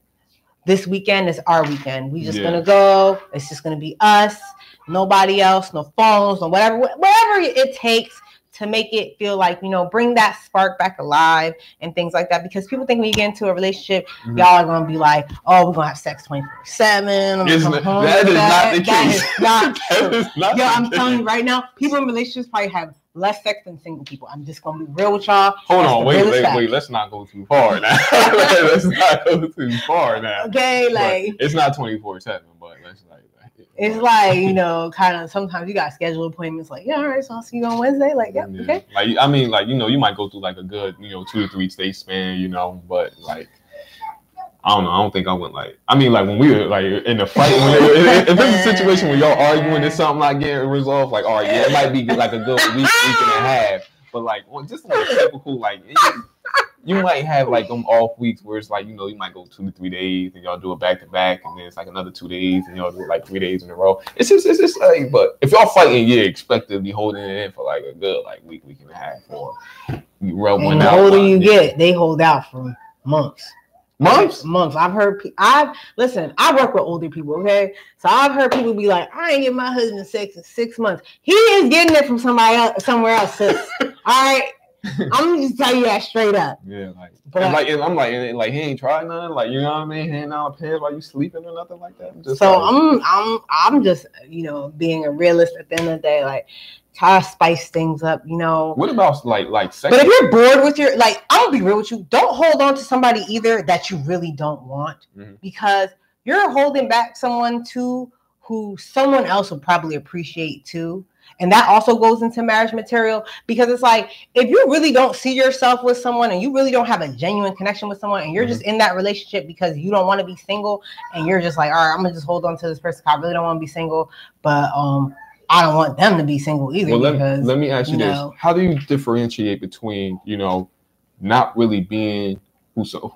this weekend is our weekend we just Yeah. gonna go it's just gonna be us nobody else, no phones, no whatever, whatever it takes to make it feel like you know bring that spark back alive and things like that because people think when you get into a relationship Mhm. y'all are gonna be like oh we're gonna have sex 24 7 Isn't that is not the case. not That is not Yo, I'm case. telling you right now, people in relationships probably have less sex than single people. I'm just gonna be real with y'all. Hold That's on, wait, wait, fact. wait. Let's not go too far now. let's not go too far now. Okay, But like it's not 24 7, but let's like it's like you know, kind of sometimes you got scheduled appointments. Like, yeah, all right, so I'll see you on Wednesday. Like, yeah, Yeah. okay. Like I mean, like you know, you might go through like a good, you know, two to three state span, you know, but like I don't know. I don't think I went like. I mean, like when we were like in the fight, when it, if it's a situation where y'all arguing and something not getting resolved, like all right, yeah, it might be like a good week, week and a half. But like on just like typical like, you, you might have like them off weeks where it's like you know you might go two to three days and y'all do it back to back, and then it's like another two days and y'all do it like three days in a row. It's just it's just like, but if y'all fighting, yeah, expect to be holding it in for like a good like week, week and a half, or you rub one the out. older you get, they hold out for months. months. months. I've heard. pe- I've listen. I work with older people. Okay, so I've heard people be like, "I ain't getting my husband sex in six months." He is getting it from somebody else, somewhere else. sis. All right, I'm just tell you that straight up. Yeah, like, But- and like, and I'm like, and like, he ain't tried nothing, like, you know what I mean? Handing out pants while you sleeping or nothing like that. Just So like, I'm, I'm, I'm just, you know, being a realist at the end of the day. Like, try to spice things up. You know, what about like, like, sex? But if you're bored with your like, I'm gonna be real with you. Don't hold on to somebody either that you really don't want Mhm. because you're holding back someone too who someone else will probably appreciate too. And that also goes into marriage material because it's like if you really don't see yourself with someone and you really don't have a genuine connection with someone and you're just in that relationship because you don't want to be single and you're just like, all right, I'm gonna just hold on to this person I really don't want to be single, but um, I don't want them to be single either well, let, because let me ask you, you this: know- How do you differentiate between, you know, not really being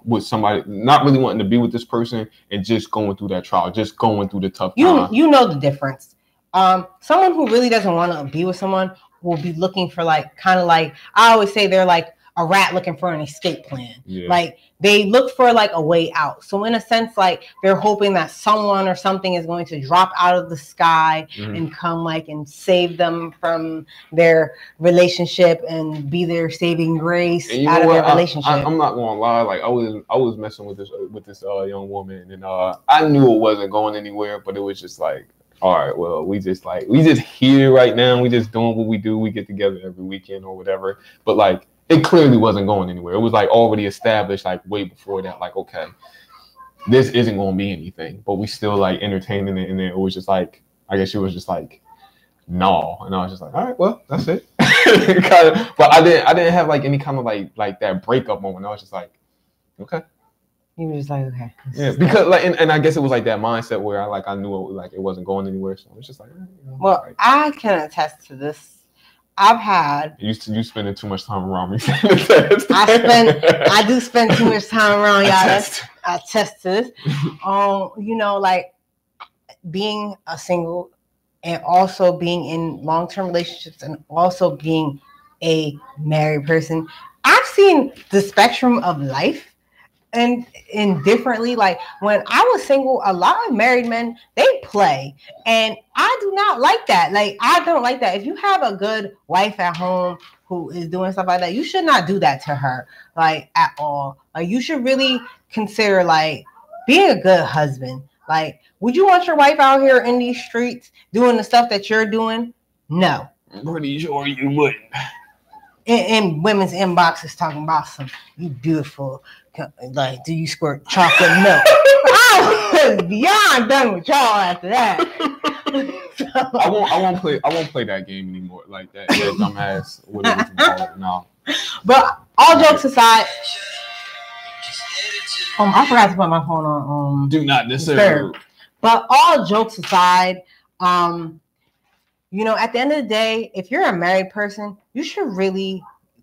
with somebody, not really wanting to be with this person, and just going through that trial, just going through the tough you time? you know the difference. Um, someone who really doesn't want to be with someone will be looking for like kind of like I always say they're like a rat looking for an escape plan. yeah. Like they look for like a way out. So in a sense, like they're hoping that someone or something is going to drop out of the sky Mhm. and come like and save them from their relationship and be their saving grace out of their what? I, relationship. I, am not gonna lie. Like I was, I was messing with this with this uh, young woman, and uh, I knew it wasn't going anywhere. But it was just like, all right, well, we just like we just here right now. We just doing what we do. We get together every weekend or whatever. But like, it clearly wasn't going anywhere. It was like already established, like way before that. Like, okay, this isn't gonna be anything. But we still like entertaining it, and then it was just like, I guess she was just like. No, and I was just like, all right, well, that's it. kind of, but I didn't, I didn't have like any kind of like, like that breakup moment. I was just like, okay, you were just like, okay. yeah, because like, and, and I guess it was like that mindset where I like, I knew it, like it wasn't going anywhere, so I was just like, all right, you know, Well, right. I can attest to this. I've had you you spending too much time around me. I spend- I do spend too much time around y'all. Attest. I attest to this. Um, you know, like being a single and also being in long-term relationships and also being a married person. I've seen the spectrum of life and indifferently. Like when I was single, a lot of married men they play, and I do not like that. Like I don't like that. If you have a good wife at home who is doing stuff like that, you should not do that to her, like at all. Like you should really consider like being a good husband. Like, would you want your wife out here in these streets doing the stuff that you're doing? No. Pretty sure you wouldn't. In, in women's inboxes talking about some you beautiful, like, do you squirt chocolate milk? I was beyond done with y'all after that. I won't, I won't play, I won't play that game anymore. Like that, that dumbass, whatever you call it. No, but all jokes aside, um, I forgot to put my phone on. Um, do not disturb. But all jokes aside, um, you know, at the end of the day, if you're a married person, you should really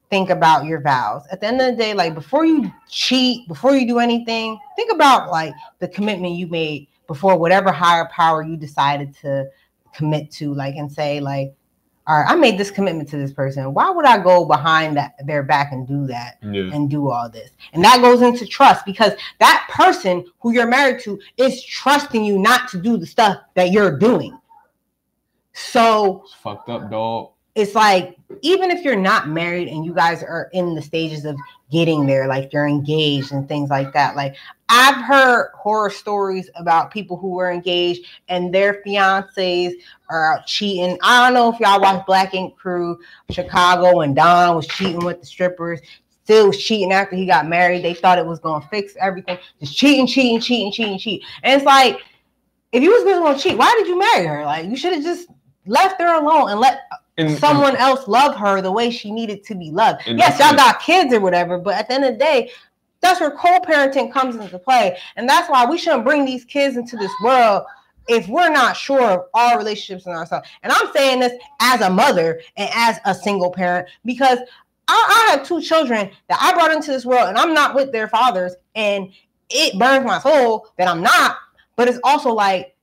think about your vows. At the end of the day, like before you cheat, before you do anything, think about like the commitment you made before whatever higher power you decided to commit to, like and say, like, all right, I made this commitment to this person. Why would I go behind that their back and do that? Yeah, and do all this. And that goes into trust because that person who you're married to is trusting you not to do the stuff that you're doing. So It's fucked up, dog. it's like even if you're not married and you guys are in the stages of getting there like you're engaged and things like that like i've heard horror stories about people who were engaged and their fiancés are out cheating. I don't know if y'all watch black ink crew chicago and don was cheating with the strippers. Still was cheating after he got married. They thought it was going to fix everything. Just cheating cheating cheating cheating cheating. And it's like if you was going to cheat why did you marry her? Like you should have just left her alone and let And someone else love her the way she needed to be loved. Yes, y'all got kids or whatever, but at the end of the day, that's where co-parenting comes into play. And that's why we shouldn't bring these kids into this world if we're not sure of our relationships and ourselves. And I'm saying this as a mother and as a single parent because I, I have two children that I brought into this world and I'm not with their fathers. And it burns my soul that I'm not. But it's also like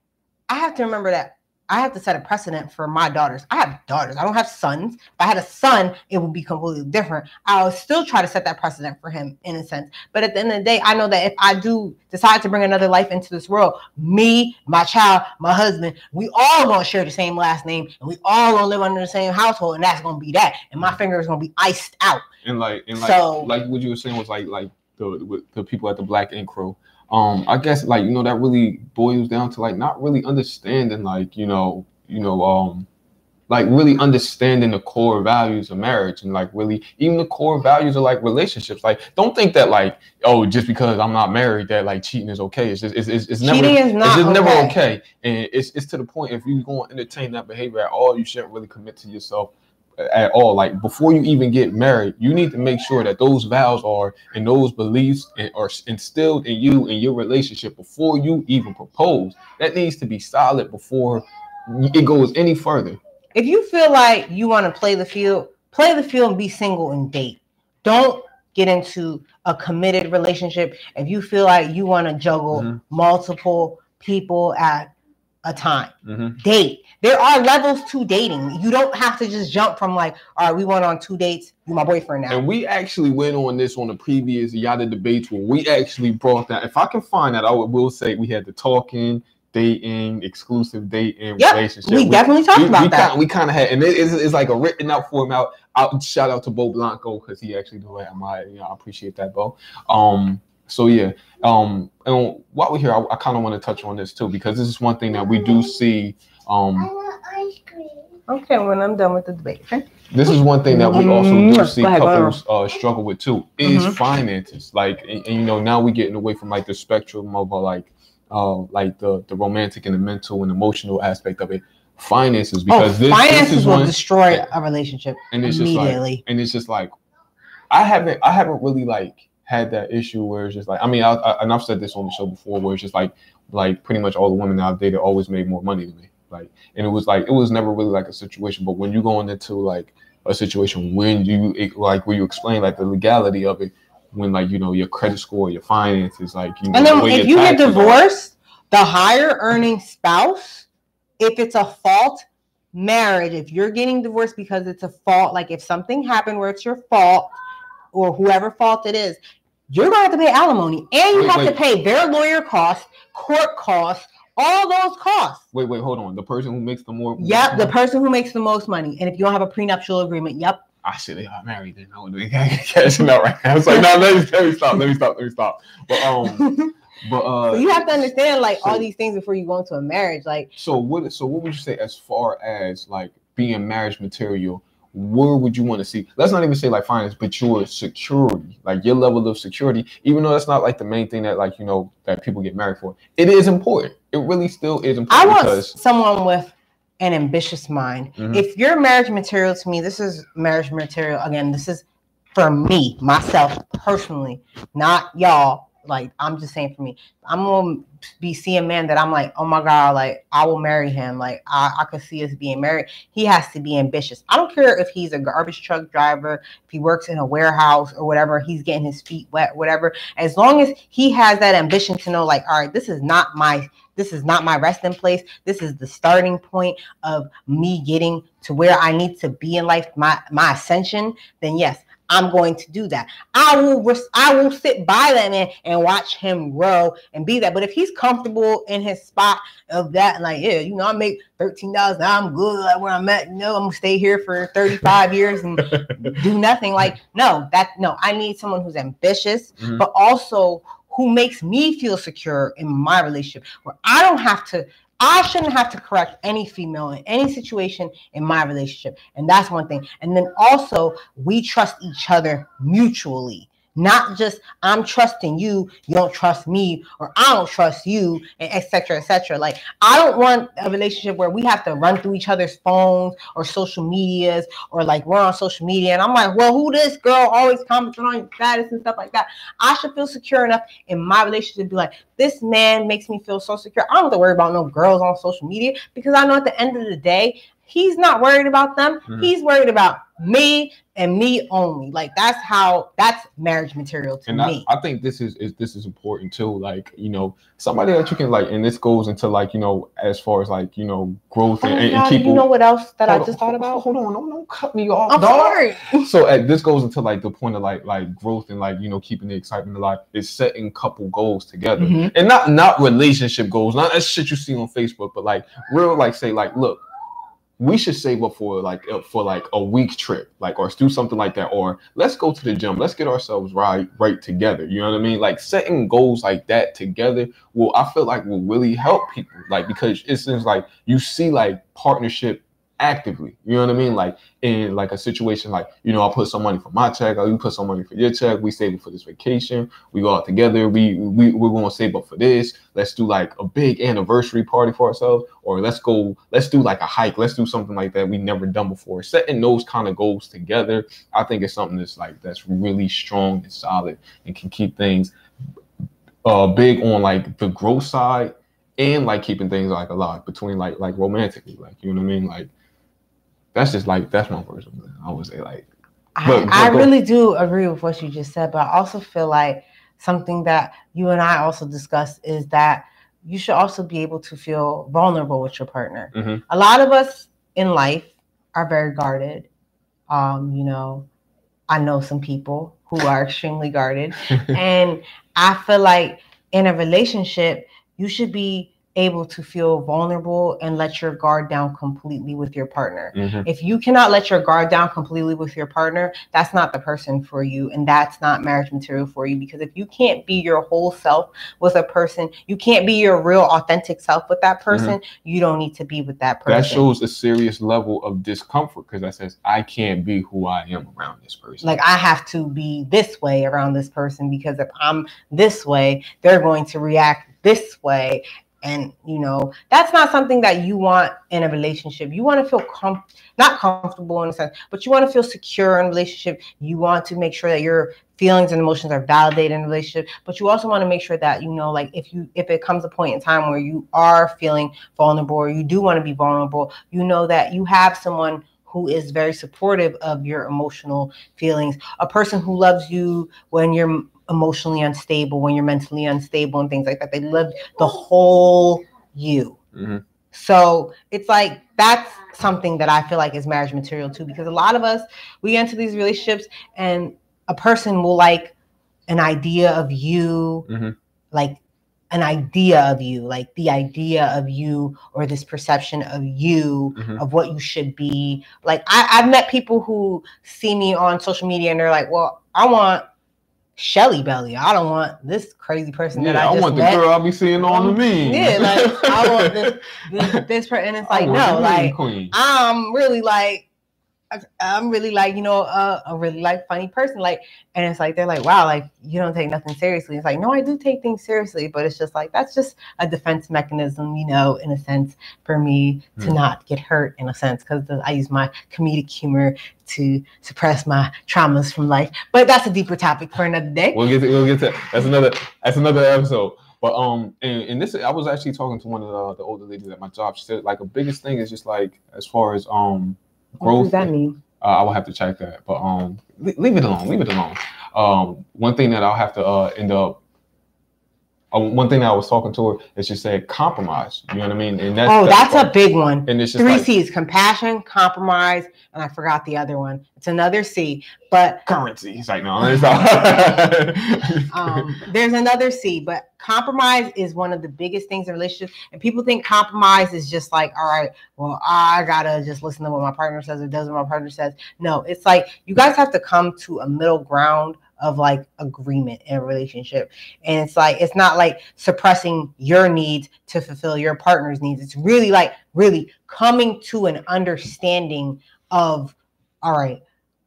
I have to remember that I have to set a precedent for my daughters. I have daughters. I don't have sons. If I had a son, it would be completely different. I'll still try to set that precedent for him in a sense. But at the end of the day, I know that if I do decide to bring another life into this world, me, my child, my husband, we all gonna share the same last name and we all gonna live under the same household, and that's gonna be that. And my mm-hmm. finger is gonna be iced out. and like and like So- like what you were saying was like like the with the people at the Black Ink Crew. Um, I guess like you know that really boils down to like not really understanding like you know you know um like really understanding the core values of marriage and like really even the core values of like relationships. Like don't think that like oh just because I'm not married that like cheating is okay. It's just it's it's, it's never Cheating is not it's just never okay. okay. And it's it's to the point if you're going to entertain that behavior at all, you shouldn't really commit to yourself at all. Like before you even get married, you need to make sure that those vows are and those beliefs are instilled in you in your relationship before you even propose. That needs to be solid before it goes any further. if you feel like you want to play the field, play the field and be single and date. Don't get into a committed relationship if you feel like you want to juggle Mhm. multiple people at a time. Mhm. Date. There are levels to dating. You don't have to just jump from like, all right, we went on two dates. You my boyfriend now. And we actually went on this on the previous Yatta debates where we actually brought that. If I can find that, I would, will say we had the talking, dating, exclusive dating, Yep, relationship. we definitely talked we, about we that. Kinda, we kind of had, and it is it's like a written out format. Out, shout out to Bo Blanco because he actually do it. I, you know, I appreciate that, Bo. Um, so yeah, um, and while we're here, I, I kind of want to touch on this too because this is one thing that we do see. I Um, want ice cream. okay, when I'm done with the debate. Okay. this is one thing that we also do see ahead, couples uh, struggle with too is Mhm. finances. Like, and, and, you know, now we're getting away from like the spectrum of uh, like, uh, like the the romantic and the mental and emotional aspect of it. Finances because oh, this, this finances is will one, destroy a relationship and it's just like, immediately. and it's just like, I haven't, I haven't really like had that issue where it's just like, I mean, I, I, and I've said this on the show before, where it's just like, like pretty much all the women that I've dated always made more money than me. Like, and it was like, it was never really like a situation. But when you're going into like a situation when you it, like where you explain like the legality of it, when like you know your credit score, your finances, like you know, And then way if you get divorced, the higher earning spouse, if it's a fault marriage, if you're getting divorced because it's a fault, like if something happened where it's your fault or whoever fault it is, you're going to have to pay alimony and you Wait, have to pay their lawyer costs, court costs, all those costs. Wait, wait, hold on. The person who makes the more, Yep, the person who makes the most money. And if you don't have a prenuptial agreement, yep. I should have got married then. I would be cashing out right now. It's like, no, let me, let me stop. Let me stop. Let me stop. But um, but uh, so you have to understand like all these things before you go into a marriage. Like So what? So what would you say as far as like being marriage material? Where would you want to see? Let's not even say like finance, but your security, like your level of security. Even though that's not like the main thing that like you know that people get married for, it is important. It really still is important. I want because someone with an ambitious mind. Mhm. If you're marriage material to me, this is marriage material. Again, this is for me, myself personally, not y'all. Like I'm just saying for me, I'm gonna be seeing a man that I'm like, oh my god, like I will marry him. Like I, I could see us being married. He has to be ambitious. I don't care if he's a garbage truck driver, if he works in a warehouse or whatever, he's getting his feet wet, whatever. As long as he has that ambition to know, like, all right, this is not my this is not my resting place. This is the starting point of me getting to where I need to be in life, my my ascension. Then yes, I'm going to do that. I will res- I will sit by that man and watch him grow and be that. But if he's comfortable in his spot of that, like yeah, you know, I make thirteen dollars, I'm good like where I'm at. No, I'm gonna stay here for 35 years and do nothing. Like no, that no, I need someone who's ambitious, Mhm. but also who makes me feel secure in my relationship, where I don't have to. I shouldn't have to correct any female in any situation in my relationship. And that's one thing. And then also, we trust each other mutually, not just I'm trusting you, you don't trust me, or I don't trust you, and etc. cetera, et cetera. Like, I don't want a relationship where we have to run through each other's phones or social medias, or like we're on social media. And I'm like, well, who this girl always commenting on your status and stuff like that. I should feel secure enough in my relationship to be like, this man makes me feel so secure. I don't have to worry about no girls on social media because I know at the end of the day, he's not worried about them. Mhm. He's worried about me and me only. Like that's how that's marriage material to and I, me. I think this is, is this is important too like you know somebody that you can like and this goes into like you know as far as like you know growth Oh and, my and, God, keep you know what else that I Hold on, just thought about? hold on don't, don't cut me off I'm dog. sorry. so uh, this goes into like the point of like like growth and like you know keeping the excitement alive is setting couple goals together Mhm. and not not relationship goals not that shit you see on facebook but like real like say like look we should save up for like uh, for like a week trip like or do something like that or let's go to the gym. Let's get ourselves right right together. You know what i mean? Like setting goals like that together will i feel like will really help people like because it seems like you see like partnership actively you know what i mean? Like in like a situation like you know i put some money for my check or you put some money for your check we save it for this vacation we go out together we, we we're to save up for this let's do like a big anniversary party for ourselves or let's go let's do like a hike let's do something like that we never done before. Setting those kind of goals together i think it's something that's like that's really strong and solid and can keep things uh big on like the growth side and like keeping things like alive between like like romantically like you know what i mean? Like that's just like that's my personal i would say like I, But- I but really do agree with what you just said, but I also feel like something that you and I also discussed is that you should also be able to feel vulnerable with your partner. Mhm. A lot of us in life are very guarded. Um, you know, I know some people who are extremely guarded, and I feel like in a relationship, you should be able to feel vulnerable and let your guard down completely with your partner. Mhm. If you cannot let your guard down completely with your partner, that's not the person for you and that's not marriage material for you because if you can't be your whole self with a person, you can't be your real authentic self with that person, you don't need to be with that person. that shows a serious level of discomfort because that says i can't be who i am around this person like I have to be this way around this person because if I'm this way, they're going to react this way. And you know, that's not something that you want in a relationship. You want to feel com- not comfortable in a sense, but you want to feel secure in relationship. You want to make sure that your feelings and emotions are validated in relationship, but you also want to make sure that you know, like if you if it comes a point in time where you are feeling vulnerable or you do want to be vulnerable, you know that you have someone who is very supportive of your emotional feelings, a person who loves you when you're emotionally unstable, when you're mentally unstable, and things like that. They love the whole you. Mhm. So it's like that's something that I feel like is marriage material too, because a lot of us we get into these relationships and a person will like an idea of you, Mhm. like an idea of you, like the idea of you or this perception of you Mhm. of what you should be. Like I, I've met people who see me on social media and they're like, well, I want Shelly Belly. I don't want this crazy person that yeah I i, just want met. the girl i'll be seeing on the meme Yeah, like I want this this, this person. And it's like, no, like queen I'm really like I'm really like, you know, uh, a really like funny person. Like, and it's like they're like, wow, like you don't take nothing seriously. It's like, no, I do take things seriously, but it's just like that's just a defense mechanism, you know, in a sense, for me to Hmm. not get hurt in a sense, because I use my comedic humor to suppress my traumas from life. But that's a deeper topic for another day. We'll get to we'll get to that's another that's another episode. But um and, and this I was actually talking to one of the, the older ladies at my job. She said like a biggest thing is just like as far as um what does that mean? Uh, I will have to check that. But um leave it alone, leave it alone. Um one thing that I'll have to uh end up uh, one thing I was talking to her is she said compromise. You know what I mean? And that's oh, that's, part. a big one. and it's just Three like C's: compassion, compromise, and I forgot the other one. It's another C, but currency. It's like no, it's um, there's another C. But compromise is one of the biggest things in relationships, and people think compromise is just like, all right, well, I gotta just listen to what my partner says or does what my partner says. No, it's like you guys have to come to a middle ground of like agreement in a relationship. And it's like it's not like suppressing your needs to fulfill your partner's needs. It's really like really coming to an understanding of all right,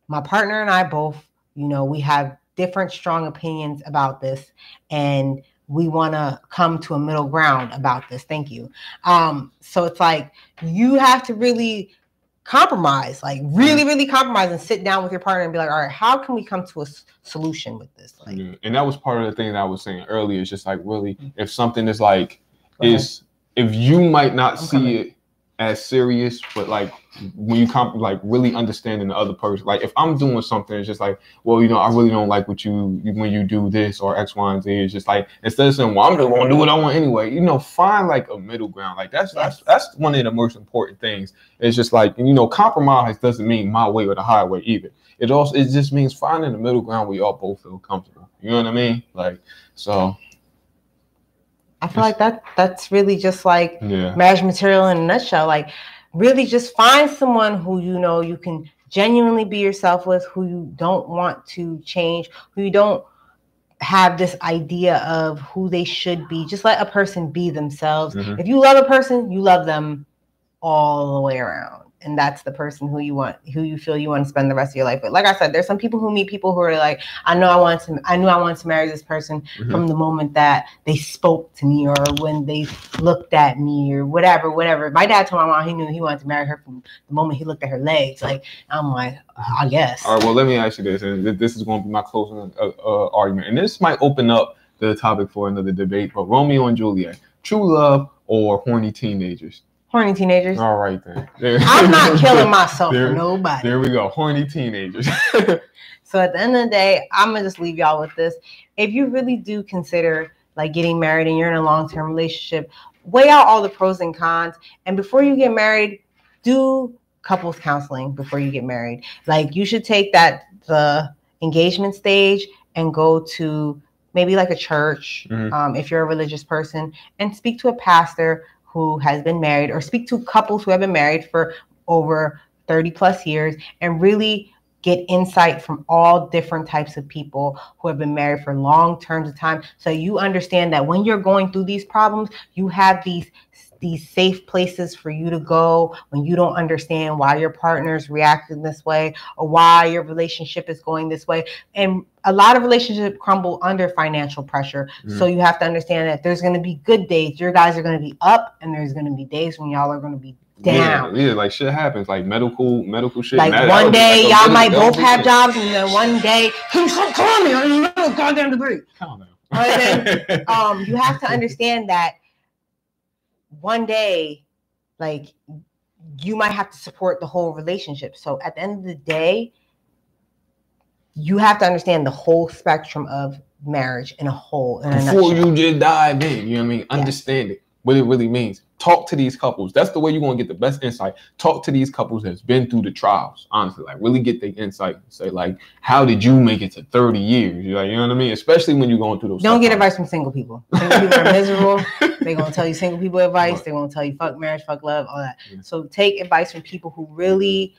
my partner and I both, you know, we have different strong opinions about this and we want to come to a middle ground about this. Thank you. Um so it's like you have to really compromise, like really, mm. really compromise and sit down with your partner and be like, all right, how can we come to a s- solution with this? Like, Yeah, and that was part of the thing that I was saying earlier. It's just like really, mm. if something is like is if you might not I'm see coming. it as serious, but like when you comp like really understanding the other person. Like if I'm doing something, it's just like, well, you know, I really don't like what you when you do this or X, Y, and Z. It's just like instead of saying, well, I'm just gonna do what I want anyway. You know, find like a middle ground. Like that's that's that's one of the most important things. It's just like you know, compromise doesn't mean my way or the highway either. It also it just means finding the middle ground where y'all both feel comfortable. You know what I mean? Like so, I feel like that that's really just like yeah. marriage material in a nutshell. Like, really just find someone who you know you can genuinely be yourself with, who you don't want to change, who you don't have this idea of who they should be. Just let a person be themselves. Mhm. If you love a person, you love them all the way around. And that's the person who you want, who you feel you want to spend the rest of your life with. Like I said, there's some people who meet people who are like, I know I want to, I knew I wanted to marry this person Mhm. from the moment that they spoke to me or when they looked at me or whatever, whatever. My dad told my mom he knew he wanted to marry her from the moment he looked at her legs. Like I'm like, I guess. All right. Well, let me ask you this, and this is going to be my closing uh, uh, argument, and this might open up the topic for another debate. But Romeo and Juliet, true love or horny teenagers? Horny teenagers. All right then. There- I'm not killing myself There- for nobody. There we go. Horny teenagers. So at the end of the day, I'm gonna just leave y'all with this. If you really do consider like getting married and you're in a long-term relationship, weigh out all the pros and cons. And before you get married, do couples counseling before you get married. Like you should take that the engagement stage and go to maybe like a church Mhm. um, if you're a religious person and speak to a pastor who has been married or speak to couples who have been married for over 30 plus years and really get insight from all different types of people who have been married for long terms of time. So you understand that when you're going through these problems you have these these safe places for you to go when you don't understand why your partner's reacting this way or why your relationship is going this way and a lot of relationships crumble under financial pressure so you have to understand that there's going to be good days your guys are going to be up and there's going to be days when y'all are going to be down Yeah, yeah, like shit happens. Like medical, medical shit. like matter- one day like y'all might both have jobs, and then one day who's so calling me on the goddamn degree. Calm down. But Um, you have to understand that one day, like you might have to support the whole relationship. So at the end of the day, you have to understand the whole spectrum of marriage in a whole. In a Before nutshell. you just dive in, you know what I mean? Understand it, what it really means. Talk to these couples. That's the way you're gonna get the best insight. Talk to these couples that's been through the trials. Honestly, like really get the insight. Say like, how did you make it to 30 years? You're like, you know what I mean? Especially when you're going through those. Don't get advice from single people. Single people are miserable. They're gonna tell you single people advice. They're gonna tell you fuck marriage, fuck love, all that. Yeah. So take advice from people who really,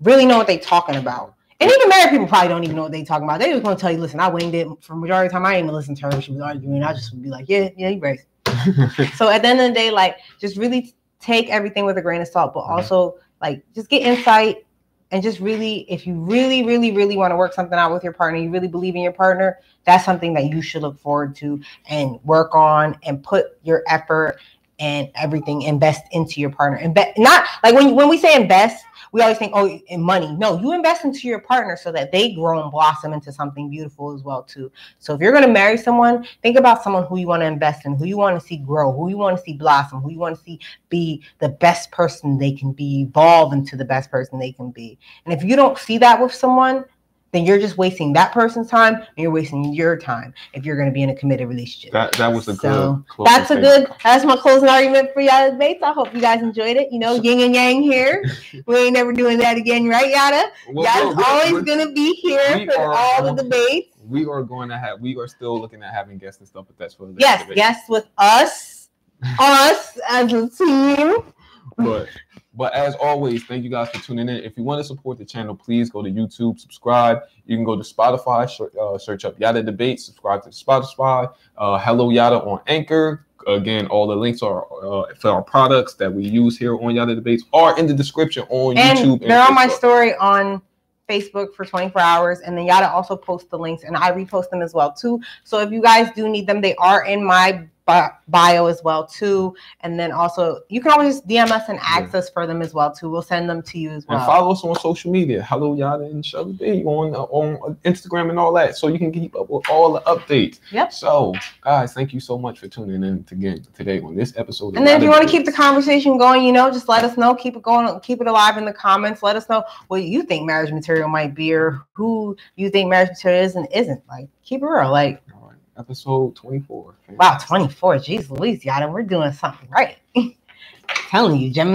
really know what they're talking about. And even married people probably don't even know what they're talking about. They just gonna tell you, listen, I winged it for majority of the time. I didn't even listen to her she was arguing. I just would be like, yeah, yeah, you right. So at the end of the day, like just really take everything with a grain of salt, but Mhm. also like just get insight and just really, if you really, really, really want to work something out with your partner, you really believe in your partner, that's something that you should look forward to and work on and put your effort and everything invest into your partner. Invest not like when when we say invest, we always think oh in money. No, you invest into your partner so that they grow and blossom into something beautiful as well too. So if you're going to marry someone, think about someone who you want to invest in, who you want to see grow, who you want to see blossom, who you want to see be the best person they can be, evolve into the best person they can be. And if you don't see that with someone, then you're just wasting that person's time and you're wasting your time if you're going to be in a committed relationship. That that was a good. So, closing That's a good. That's my closing argument for y'all debates. I hope you guys enjoyed it. You know, yin and yang here. We ain't never doing that again, right, Yatta? Well, Yatta's well, always gonna be here for are all the debates. we are going to have. We are still looking at having guests and stuff, but that's for the Yes, debate. yes, with us, us as a team. but but as always, thank you guys for tuning in. If you want to support the channel, please go to YouTube, subscribe. You can go to Spotify, uh, search up Yatta Debate, subscribe to Spotify. Uh, Hello Yatta on Anchor. Again, all the links are uh, for our products that we use here on Yatta Debates are in the description on And YouTube. and they're on my story on Facebook for 24 hours. And then Yatta also posts the links and I repost them as well too. So if you guys do need them, they are in my bio as well too. And then also you can always DM us and ask us for them as well too. We'll send them to you as well And follow us on social media. Hello Yatta and Shelly B on uh, on Instagram and all that, so you can keep up with all the updates. Yep. So, guys, thank you so much for tuning in again today on this episode. And then if you want to keep the conversation going, you know, just let us know. Keep it going. Keep it alive in the comments. Let us know what you think marriage material might be or who you think marriage material is and isn't. Like, keep it real. Like, episode twenty-four. wow, 24. Jeez Louise, Yatta, we're doing something right. telling you, Gemini.